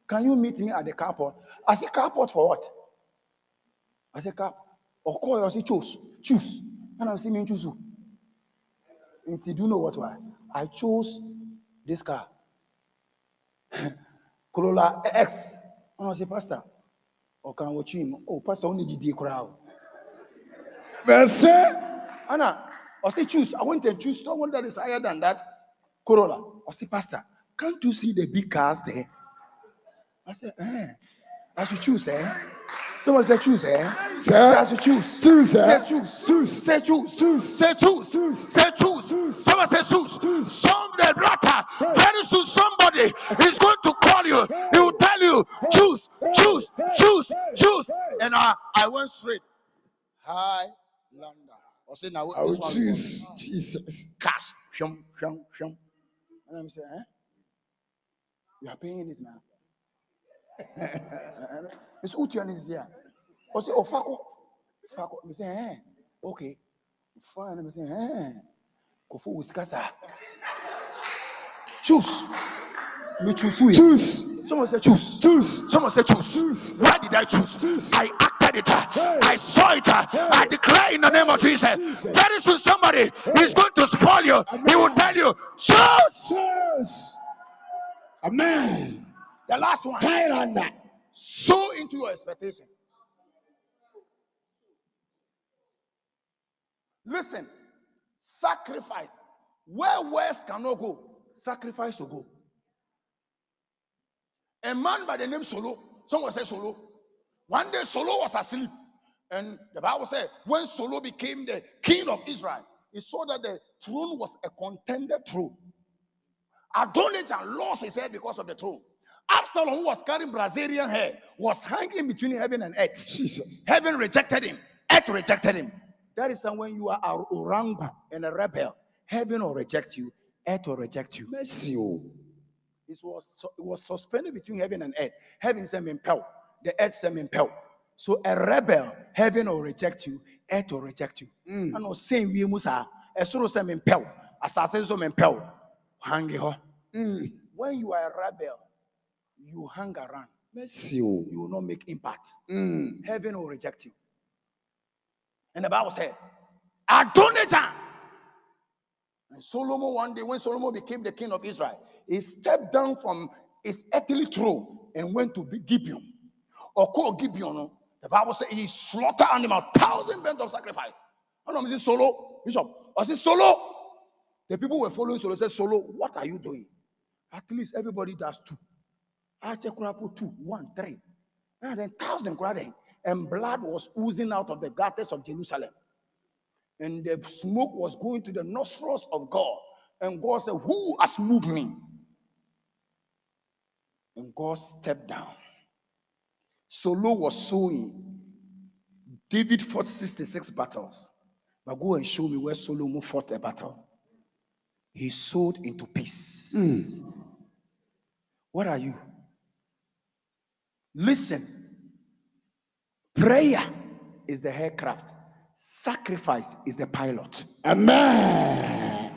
Can you meet me at the carport? I said, Carport for what? I said, Car. Or call I said, Choose. Choose. And I see me choose. And do you know what why? I chose this car. Corolla X. And I say, Pastor, or can watch him? Oh, Pastor, only the crowd. Mercy. Anna, I say, choose. I went and choose someone that is higher than that Corolla. I say, Pastor, can't you see the big cars there? I said, eh. I should choose, eh? Someone said, choose, eh? Say, I should choose. Choose, eh? Say, choose. Choose. Say, choose. Choose. Say, choose. Choose. Say, choose. Someone say choose. Some the brother. Very soon somebody is going to call you. He will tell you choose, choose, choose, choose. And I, I went straight. High lander. I said, now I will this one choose Jesus. cash. Shum, shum, shum. And I'm saying, eh? You are paying it now. Miss Utian is there. I say, oh, Fako. Fako. I say, eh? Okay. Fine. I'm saying, eh? Kofu Wiskasa. Choose. Me choose who? Choose. Someone say choose. Choose. Someone say choose. Choose. Why did I choose? Choose. I acted it. I saw it. I declare in the name of Jesus. Jesus. Very soon somebody is going to spoil you. He will tell you, choose. Choose. Amen. The last one. Highlander. Sow into your expectation. Listen, sacrifice. Where words cannot go, sacrifice will go. A man by the name Solo, someone said Solo. One day Solo was asleep, and the Bible said when Solo became the king of Israel, he saw that the throne was a contended throne. Adonijah lost his head because of the throne. Absalom, who was carrying Brazilian hair, was hanging between heaven and earth. Jesus. Heaven rejected him, earth rejected him. That is when you are a orangu and a rebel. Heaven will reject you, earth will reject you. Mercy. oh. It was, it was suspended between heaven and earth. Heaven said, impel. The earth said, impel. So a rebel, heaven will reject you, earth will reject you. And I was saying, we must have a sort of some impel. Assassin some impel. Hang it. Mm. When you are a rebel, you hang around. Mercy. oh. You will not make impact. Mm. Heaven will reject you. And the Bible said, Adonijah. And Solomon, one day, when Solomon became the king of Israel, he stepped down from his earthly throne and went to be Gibeon. Or called Gibeon. The Bible said he slaughtered animal, thousand burnt of sacrifice. I know, Mrs. Solo, Bishop. I said, Solo. The people were following Solo. Said, Solo, what are you doing? At least everybody does two. I check put two, one, three. And then thousand then. And blood was oozing out of the gutters of Jerusalem. And the smoke was going to the nostrils of God. And God said, Who has moved me? And God stepped down. Solo was sowing. David fought 66 battles. But go and show me where Solomon fought a battle. He sowed into peace. Hmm. What are you? Listen. Prayer is the aircraft. Sacrifice is the pilot. Amen.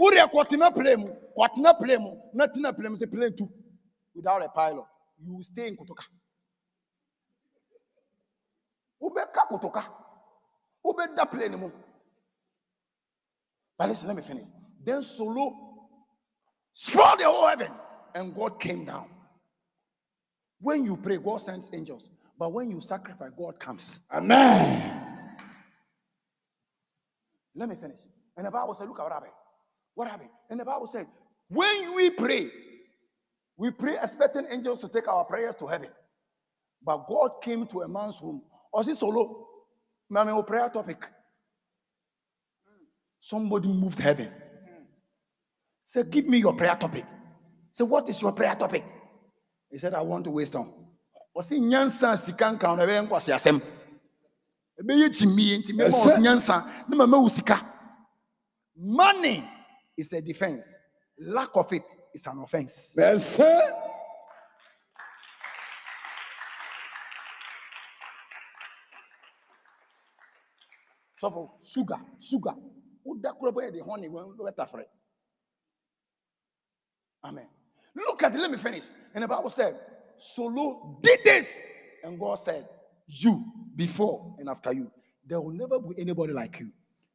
Uri kwatena plane mu, kwatena plane mu, na tina plane mu, say plane two without a pilot. You will stay in Kotoka. Ubeka Kotoka. Ubeda plane mu. But listen, let me finish. Then Solo spoiled the whole heaven, and God came down. When you pray, God sends angels. But when you sacrifice, God comes. Amen. Let me finish. And the Bible said, look at what happened. What happened? And the Bible said, when we pray, we pray expecting angels to take our prayers to heaven. But God came to a man's room. Was it solo? Mama, prayer topic. Somebody moved heaven. Say, give me your prayer topic. Say, what is your prayer topic? He said, I want to wisdom. Was it nyansa sikan kan na ben kwasi asem? Ebe ye chimie nti me Yes, ma sir. nyansa na mama usika. Money is a defense. Lack of it is an offense. Mercy. So for sugar, sugar. Who that crop the honey when we better for it. Amen. Look at it. Let me finish. And the Bible said, Solo did this. And God said, You before and after you. There will never be anybody like you.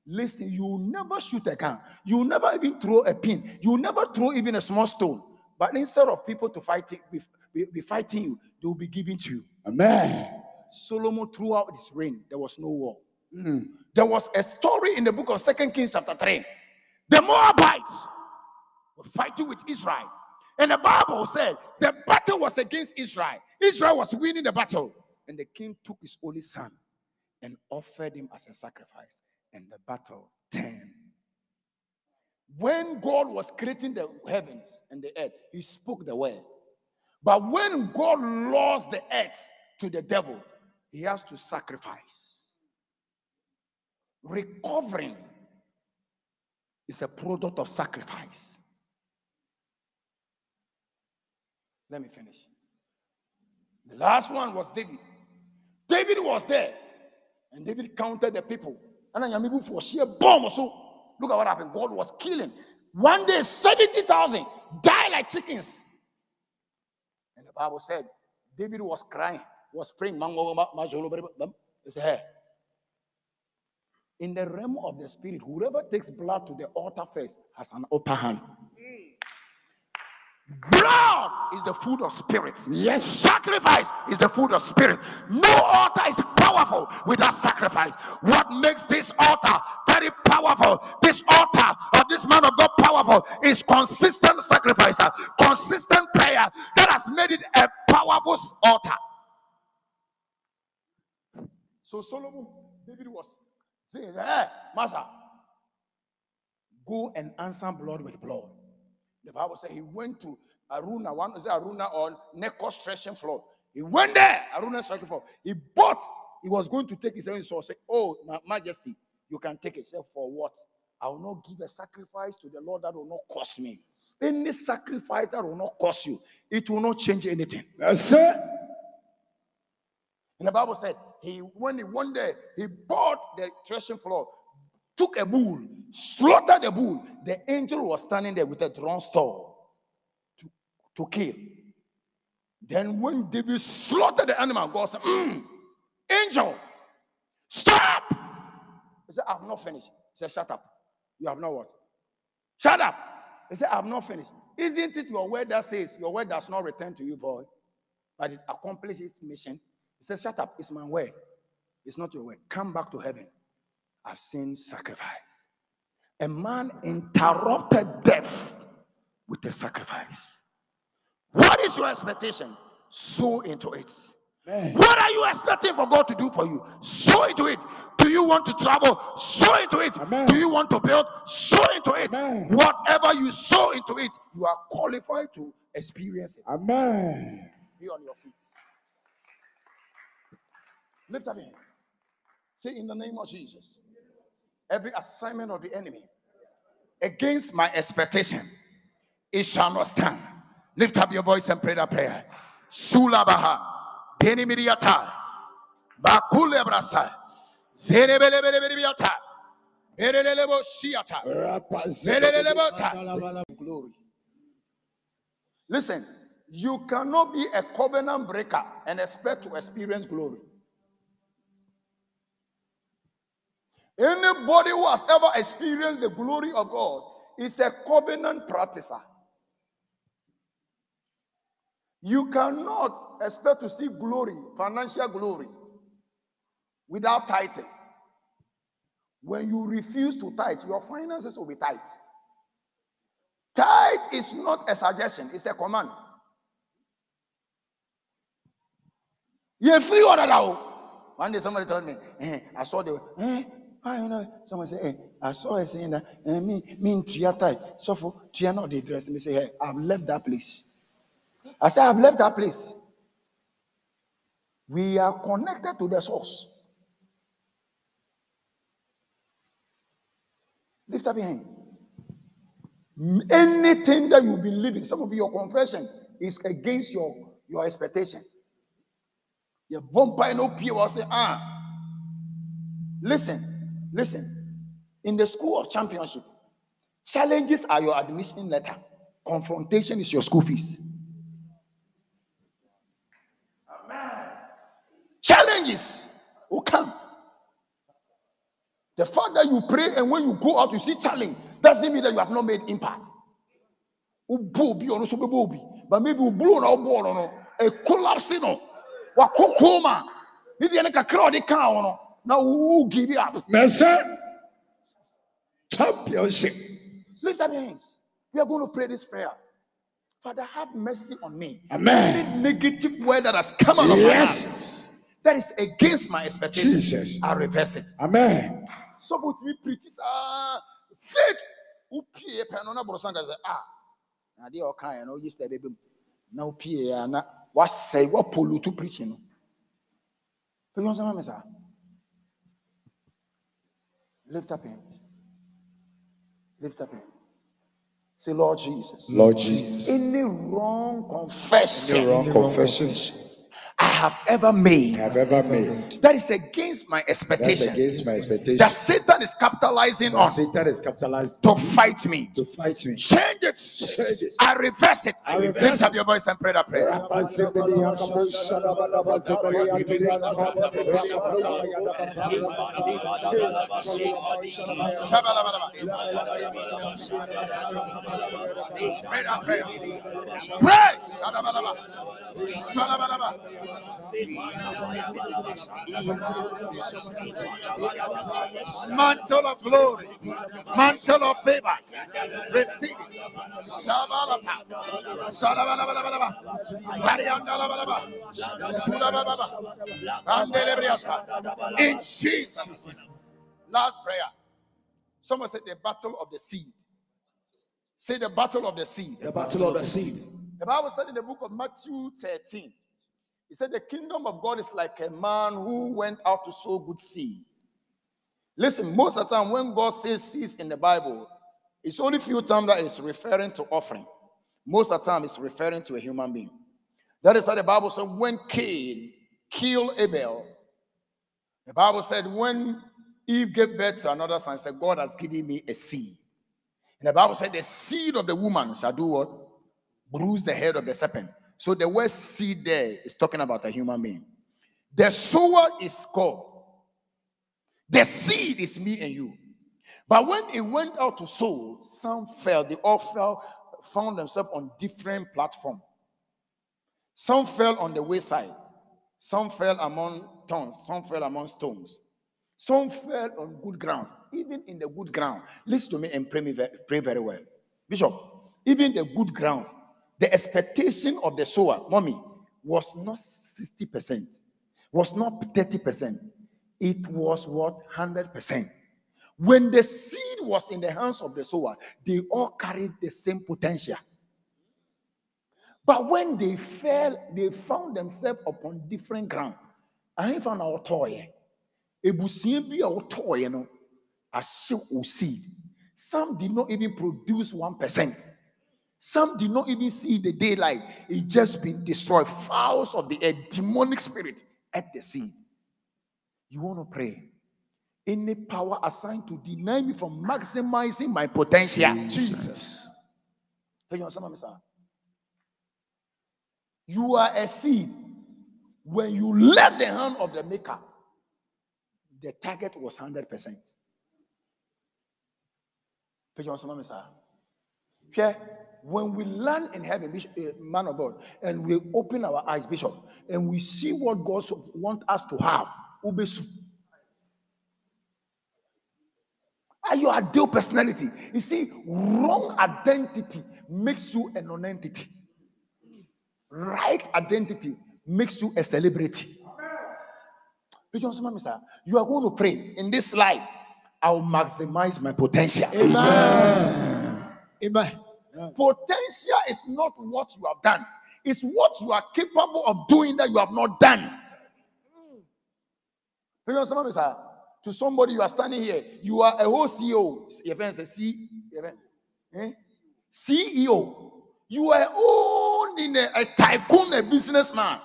Listen, you will never shoot a gun. You will never even throw a pin. You will never throw even a small stone. But instead of people to fight it, be, be- be fighting you, they will be giving to you. Amen. Solomon throughout his reign, there was no war. Mm. There was a story in the book of Second Kings, chapter 3. The Moabites fighting with Israel. And the Bible said The battle was against Israel. Israel was winning the battle. And the king took his only son and offered him as a sacrifice. And the battle turned. When God was creating the heavens and the earth, he spoke the word. But when God lost the earth to the devil, he has to sacrifice. Recovering is a product of sacrifice. Let me finish. The last one was David. David was there, and David counted the people. And for sheer bomb so. Look at what happened. God was killing. One day, 70,000 die like chickens. And the Bible said David was crying, was praying. In the realm of the spirit, whoever takes blood to the altar first has an upper hand. Blood is the food of spirits. Yes, sacrifice is the food of spirit. No altar is powerful without sacrifice. What makes this altar very powerful, this altar of this man of God powerful, is consistent sacrifice, consistent prayer that has made it a powerful altar. So Solomon, David was saying, Hey, Master, go and answer blood with blood. The Bible said he went to Aruna, one is Aruna on Nekos threshing floor. He went there, Aruna threshing floor. He bought, he was going to take his own sword. Say, Oh, my majesty, you can take it. Say, For what? I will not give a sacrifice to the Lord that will not cost me. Any sacrifice that will not cost you, it will not change anything. That's it. And the Bible said, he when he one day he bought the threshing floor, took a bull, slaughtered the bull. The angel was standing there with a drawn sword to, to kill. Then when David slaughtered the animal, God said, "Mm, Angel, stop! He said, I've not finished. He said, Shut up. You have not what? Shut up. He said, I've not finished. Isn't it your word that says your word does not return to you, boy, but it accomplishes its mission? He says, Shut up, it's my word. It's not your word. Come back to heaven. I've seen sacrifice. A man interrupted death with a sacrifice. What is your expectation? Sow into it. What are you expecting for God to do for you? Sow into it. Do you want to travel? Sow into it. Amen. Do you want to build? Sow into it. Amen. Whatever you sow into it, You are qualified to experience it. Amen. Be on your feet. Lift up your hand. Say in the name of Jesus. Every assignment of the enemy against my expectation, it shall not stand. Lift up your voice and pray that prayer. Sulabaha, Penimiriata, Bakule Brasa, Zerebelebelebiata, Erelebo Siata, Zelelebota. Glory. Listen, you cannot be a covenant breaker and expect to experience glory. Anybody who has ever experienced the glory of God is a covenant practicer. You cannot expect to see glory, financial glory, without tithing. When you refuse to tithe, your finances will be tight. Tithe is not a suggestion, it's a command. You're free order now. One day somebody told me, eh, I saw the eh, I don't know. Someone said, eh, I saw her saying that eh, me, me in Tria tithe. So for Tria not the dress. Me say, hey, I've left that place. I said, I've left that place. We are connected to the source. Lift up your hand. Anything that you've been living, some of your confession is against your, your expectation. You're bumped by no will say, ah. Listen, listen. In the school of championship, challenges are your admission letter. Confrontation is your school fees. Challenges will come. The fact that you pray and when you go out, you see challenge doesn't mean that you have not made impact. But maybe you blow no ball a collapse no. Wakokoma. ne deɛ ne kakra a ɔde kaa wo no na wo give it up Mese. Championship. lift up your hands we are going to pray this prayer father have mercy on me Amen. any negative word that has come out of my mouth that is against my expectations Jesus. i reverse it Amen. so but we preach saa faith wopie pɛ no na borosan ka sɛ ah na a ɔkaeɛ no wogye sɛ bɛbɛ mu na wopie a na wasɛe woapoluto preaching no pɛyɛ sɛ ma me saa lift up hands. Lift up hands. Say lord jesus. Lord Jesus. any wrong confession. Any wrong confession. i have ever made I have ever made. that is against my That's expectation against my expectation. that satan is capitalizing on Satan is capitalized to fight me to fight me. change it. Change it. I reverse it. I reverse Lift up your voice and pray that prayer. Pray that prayer. Pray. Mantle of glory, mantle of favor, receive it. Shabalata. Shadabadabadabadaba. Hariandalabalaba. Shudabadaba. Andelebriasa. In Jesus. Last prayer. Someone said the battle of the seed. Say the battle of the seed. The battle of the seed. The Bible said in the book of Matthew 13, it said, The kingdom of God is like a man who went out to sow good seed. Listen, most of the time when God says seeds in the Bible, it's only few times that it's referring to offering. Most of the time it's referring to a human being. That is how the Bible said when Cain killed Abel, the Bible said when Eve gave birth to another son, said, God has given me a seed. And the Bible said, the seed of the woman shall do what? bruise the head of the serpent. So the word seed there is talking about a human being. The sower is God. The seed is me and you. But when it went out to sow, some fell. They all fell, found themselves on different platforms. Some fell on the wayside. Some fell among thorns. Some fell among stones. Some fell on good grounds. Even in the good ground, listen to me and pray, me pray very well. Bishop, even the good grounds, the expectation of the sower, mommy, was not 60%, was not 30%. It was what? 100%. When the seed was in the hands of the sower, they all carried the same potential. But when they fell, they found themselves upon different ground. I found our toy. Ebusua bi a wɔtɔɔeɛ no ahyew o seed. Some did not even produce one percent. Some did not even see the daylight. It just been destroyed. Fowls of the air, demonic spirit at the seed. You want to pray? Any power assigned to deny me from maximizing my potential. Jesus. Hey, you know something, sir? You are a seed. When you left the hand of the maker, the target was 100%. Hey, you know something, sir? Hwɛ, When we land in heaven, Bishop, eh, man of God, and we open our eyes, Bishop, and we see what God wants us to have, ubesu. Are you ideal personality? You see, wrong identity makes you a non-entity. Right identity makes you a celebrity. Bishop, You are going to pray in this life. I'll maximize my potential. Amen. Potential is not what you have done, it's what you are capable of doing that you have not done. You know, somebody say, to somebody you are standing here, you are a whole CEO. Says, C, eh? CEO. You are owning a, a tycoon, a businessman.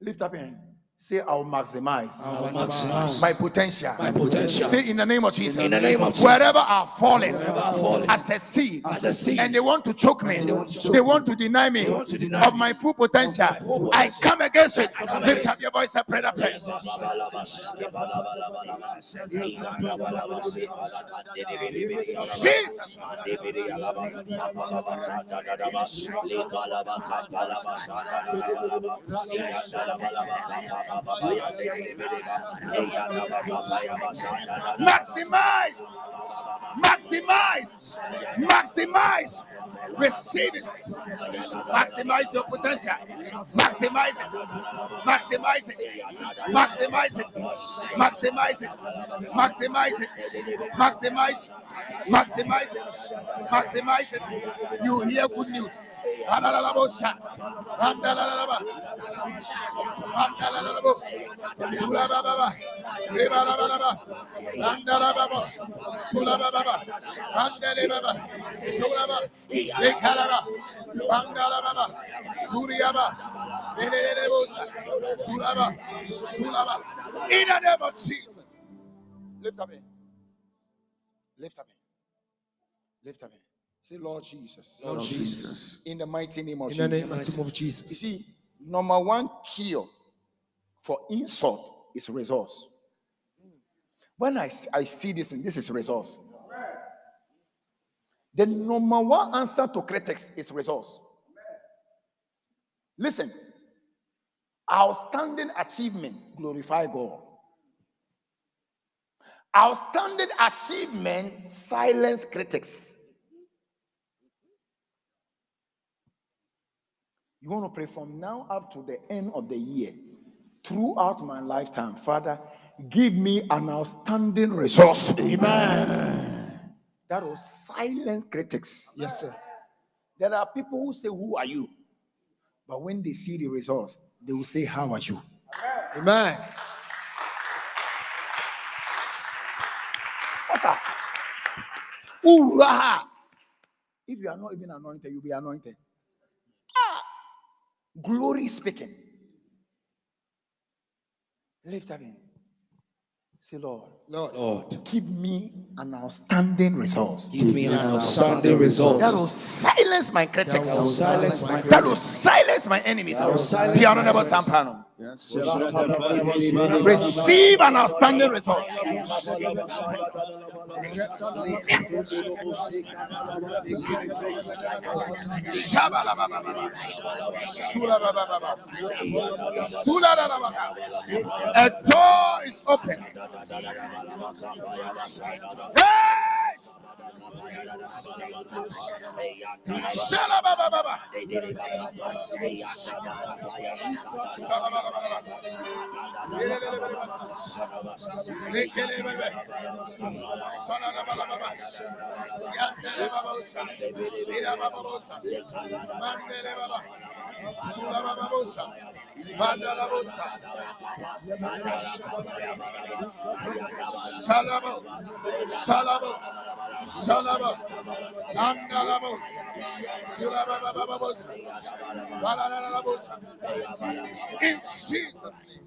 Lift up your hand. Say, I'll maximize, I'll maximize my potential. my potential. Say, in the name of Jesus. In the name of Jesus. Wherever I've fallen, I've fallen as a seed, as a seed, and they want to choke me, they want to choke they want to deny me to deny of my full potential. full I potential. come against it. come Lift against up your voice and pray that prayer. Jesus. Maximize. Maximize. Maximize. Receive it. Maximize your potential. Maximize it. Maximize it. Maximize it. Maximize it. Maximize it. Maximize. Maximize it. Maximize it. You hear good news. Adalalabosa. Adalalaba. Adalalabo. Sulababa. Rebalabalaba. Andalababa. Sulababa. Andelebaba. Sulaba. Lekalaba. Andalababa. Suriaba. Elelebosa. Sulaba. Sulaba. In the name of Jesus. Lift up it. Lift up it. Lift up it. Say, Lord Jesus. Lord Jesus. In the mighty name of In the Jesus. name of You Jesus. see, number one cure for insult is resource. When I, I see this, and this is resource. The number one answer to critics is resource. Listen, outstanding achievement glorify God. Outstanding achievement silence critics. You want to pray from now up to the end of the year, throughout my lifetime, Father, give me an outstanding resource. Amen. That will silence critics. Yes, sir. There are people who say, Who are you? But when they see the results, they will say, How are you? Amen. What's up? Hoorah! If you are not even anointed, you'll be anointed. Ah! Glory speaking. Lift up in. Say, Lord, Lord, Lord, give me an outstanding result. give me an outstanding result. That will silence my critics. That will silence my That will silence my enemies. will silence Piano my never sampano. Receive an outstanding. Suladadababa. A door is open. Hey! Shalabababa. Sulabababosa. Bandalabosa. Shalabo. Shalabo. Shalabo. Andalabo. Sulabababosa. Balalalabosa. In Jesus' name.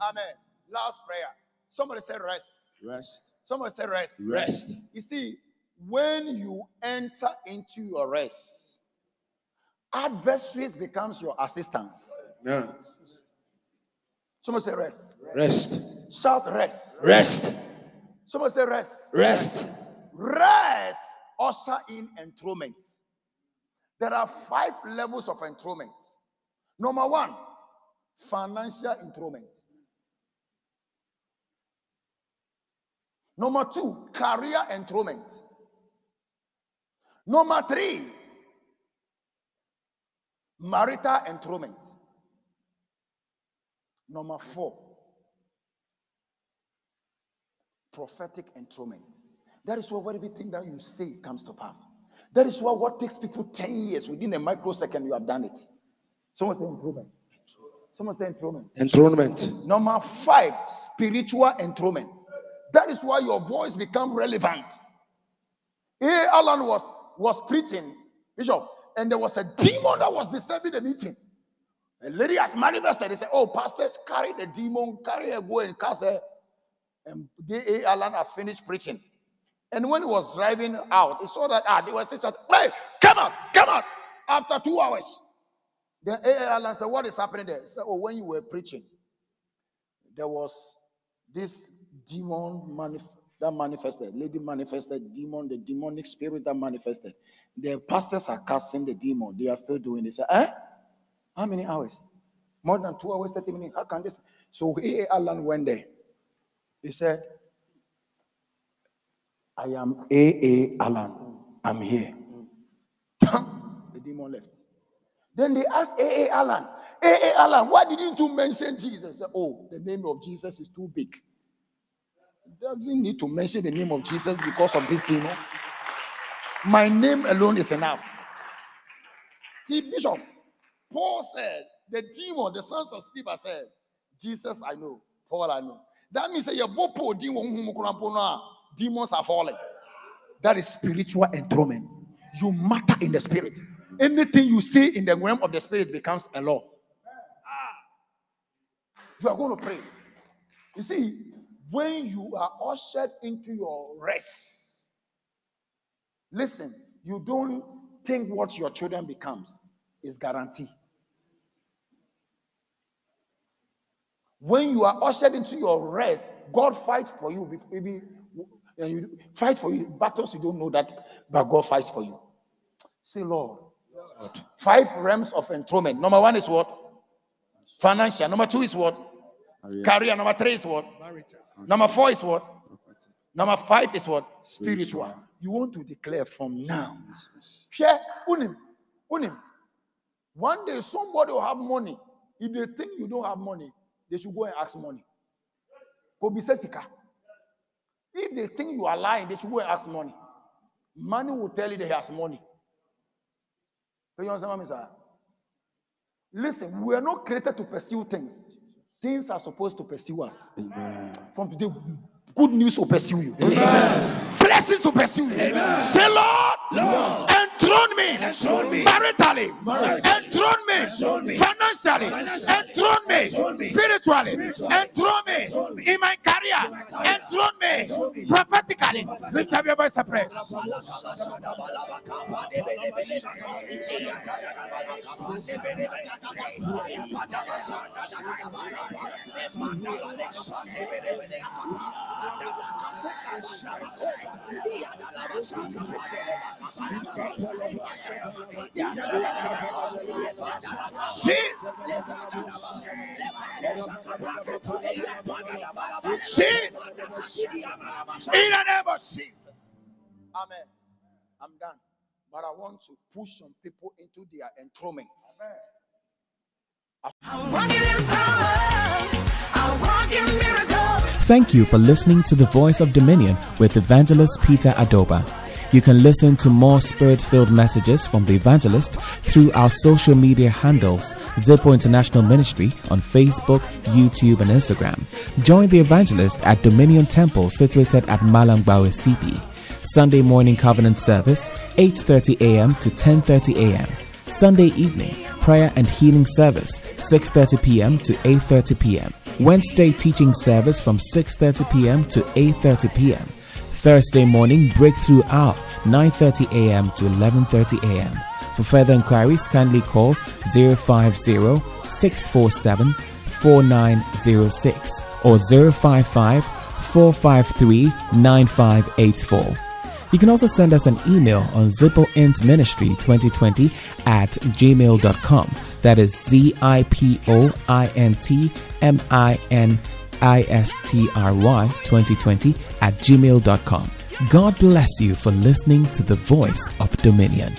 Amen. Last prayer. Somebody say rest. Rest. Somebody say rest. Rest. You see, when you enter into your rest, adversaries becomes your assistance. Yeah. Somebody say rest. Rest. Shout rest. Rest. Somebody say rest. Rest. Rest usher in enthronement. There are five levels of enthronement. Number one, financial enthronement. Number two, career enthronement. Number three, marital enthronement. Number four, prophetic enthronement. That is why everything that you say comes to pass. That is why what takes people 10 years, within a microsecond, you have done it. Someone say enthronement. Someone say enthronement. Enthronement. Number five, spiritual enthronement. That is why your voice become relevant. A. Allen was, was preaching, Bishop, and there was a demon that was disturbing the meeting. A lady has manifested. They say, Oh, pastors, carry the demon, carry her, go and cast her. And A.A. Allen has finished preaching. And when he was driving out, he saw that ah, they were saying, Hey, come out, come out. After two hours. Then A.A. Allen said, What is happening there? He said, Oh, when you were preaching, there was this demon manif- that manifested, lady manifested, demon, the demonic spirit that manifested. The pastors are casting the demon. They are still doing this. Eh? How many hours? More than two hours, 30 minutes. How can this? So A.A. Allen went there. He said, I am A.A. Allen. I'm here. the demon left. Then they asked A.A. Allen, A.A. Allen, why didn't you mention Jesus? Said, oh, the name of Jesus is too big. Doesn't need to mention the name of Jesus because of this demon. My name alone is enough. See, Bishop, Paul said, the demon, the sons of Stephen said, Jesus I know, Paul I know. That means that your bopo ah, demons are falling. That is spiritual enthronement. You matter in the spirit. Anything you say in the realm of the spirit becomes a law. Ah. You are going to pray. You see, when you are ushered into your rest, listen, you don't think what your children becomes is guaranteed. When you are ushered into your rest, God fights for you. Maybe and you fight for you battles you don't know that, but God fights for you. Say, Lord, Lord. five realms of enthronement. Number one is what? Financial. Number two is what? Career. Number three is what? Marital. Number four is what? Number five is what? Spiritual. You want to declare from now. Share unim. Unim. One day somebody will have money. If they think you don't have money, they should go and ask money. If they think you are lying, they should go and ask money. Money will tell you they has money. You understand what I'm Listen, we are not created to pursue things. Things are supposed to pursue us. Amen. From today, good news will pursue you. Amen. Blessings will pursue you. Amen. Say, Lord, Lord enthrone me, enthrone me maritally, enthrone me financially, enthrone me. Spiritually, enthrone me. In my career, enthrone me. Prophetically. Lift up your voice and pray. Jesus. In the name of Jesus. Amen. I'm done. But I want to push some people into their enthronement. Thank you for listening to the Voice of Dominion with Evangelist Peter Adoba. You can listen to more spirit filled messages from the evangelist through our social media handles, Zipo International Ministry on Facebook, YouTube, and Instagram. Join the evangelist at Dominion Temple situated at Malangbawe CP. Sunday morning covenant service, 8:30 a.m. to 10:30 a.m. Sunday evening prayer and healing service, 6:30 p.m. to 8:30 p.m. Wednesday teaching service from 6:30 p.m. to 8:30 p.m. Thursday morning breakthrough hour 9:30 a.m. to 11:30 a.m. For further inquiries, kindly call 050 647 4906 or 055 453 9584. You can also send us an email on zipointministry2020 at gmail.com. That is Z I P O I N T M I N I S T R Y 2020 at gmail.com. God bless you for listening to the voice of Dominion.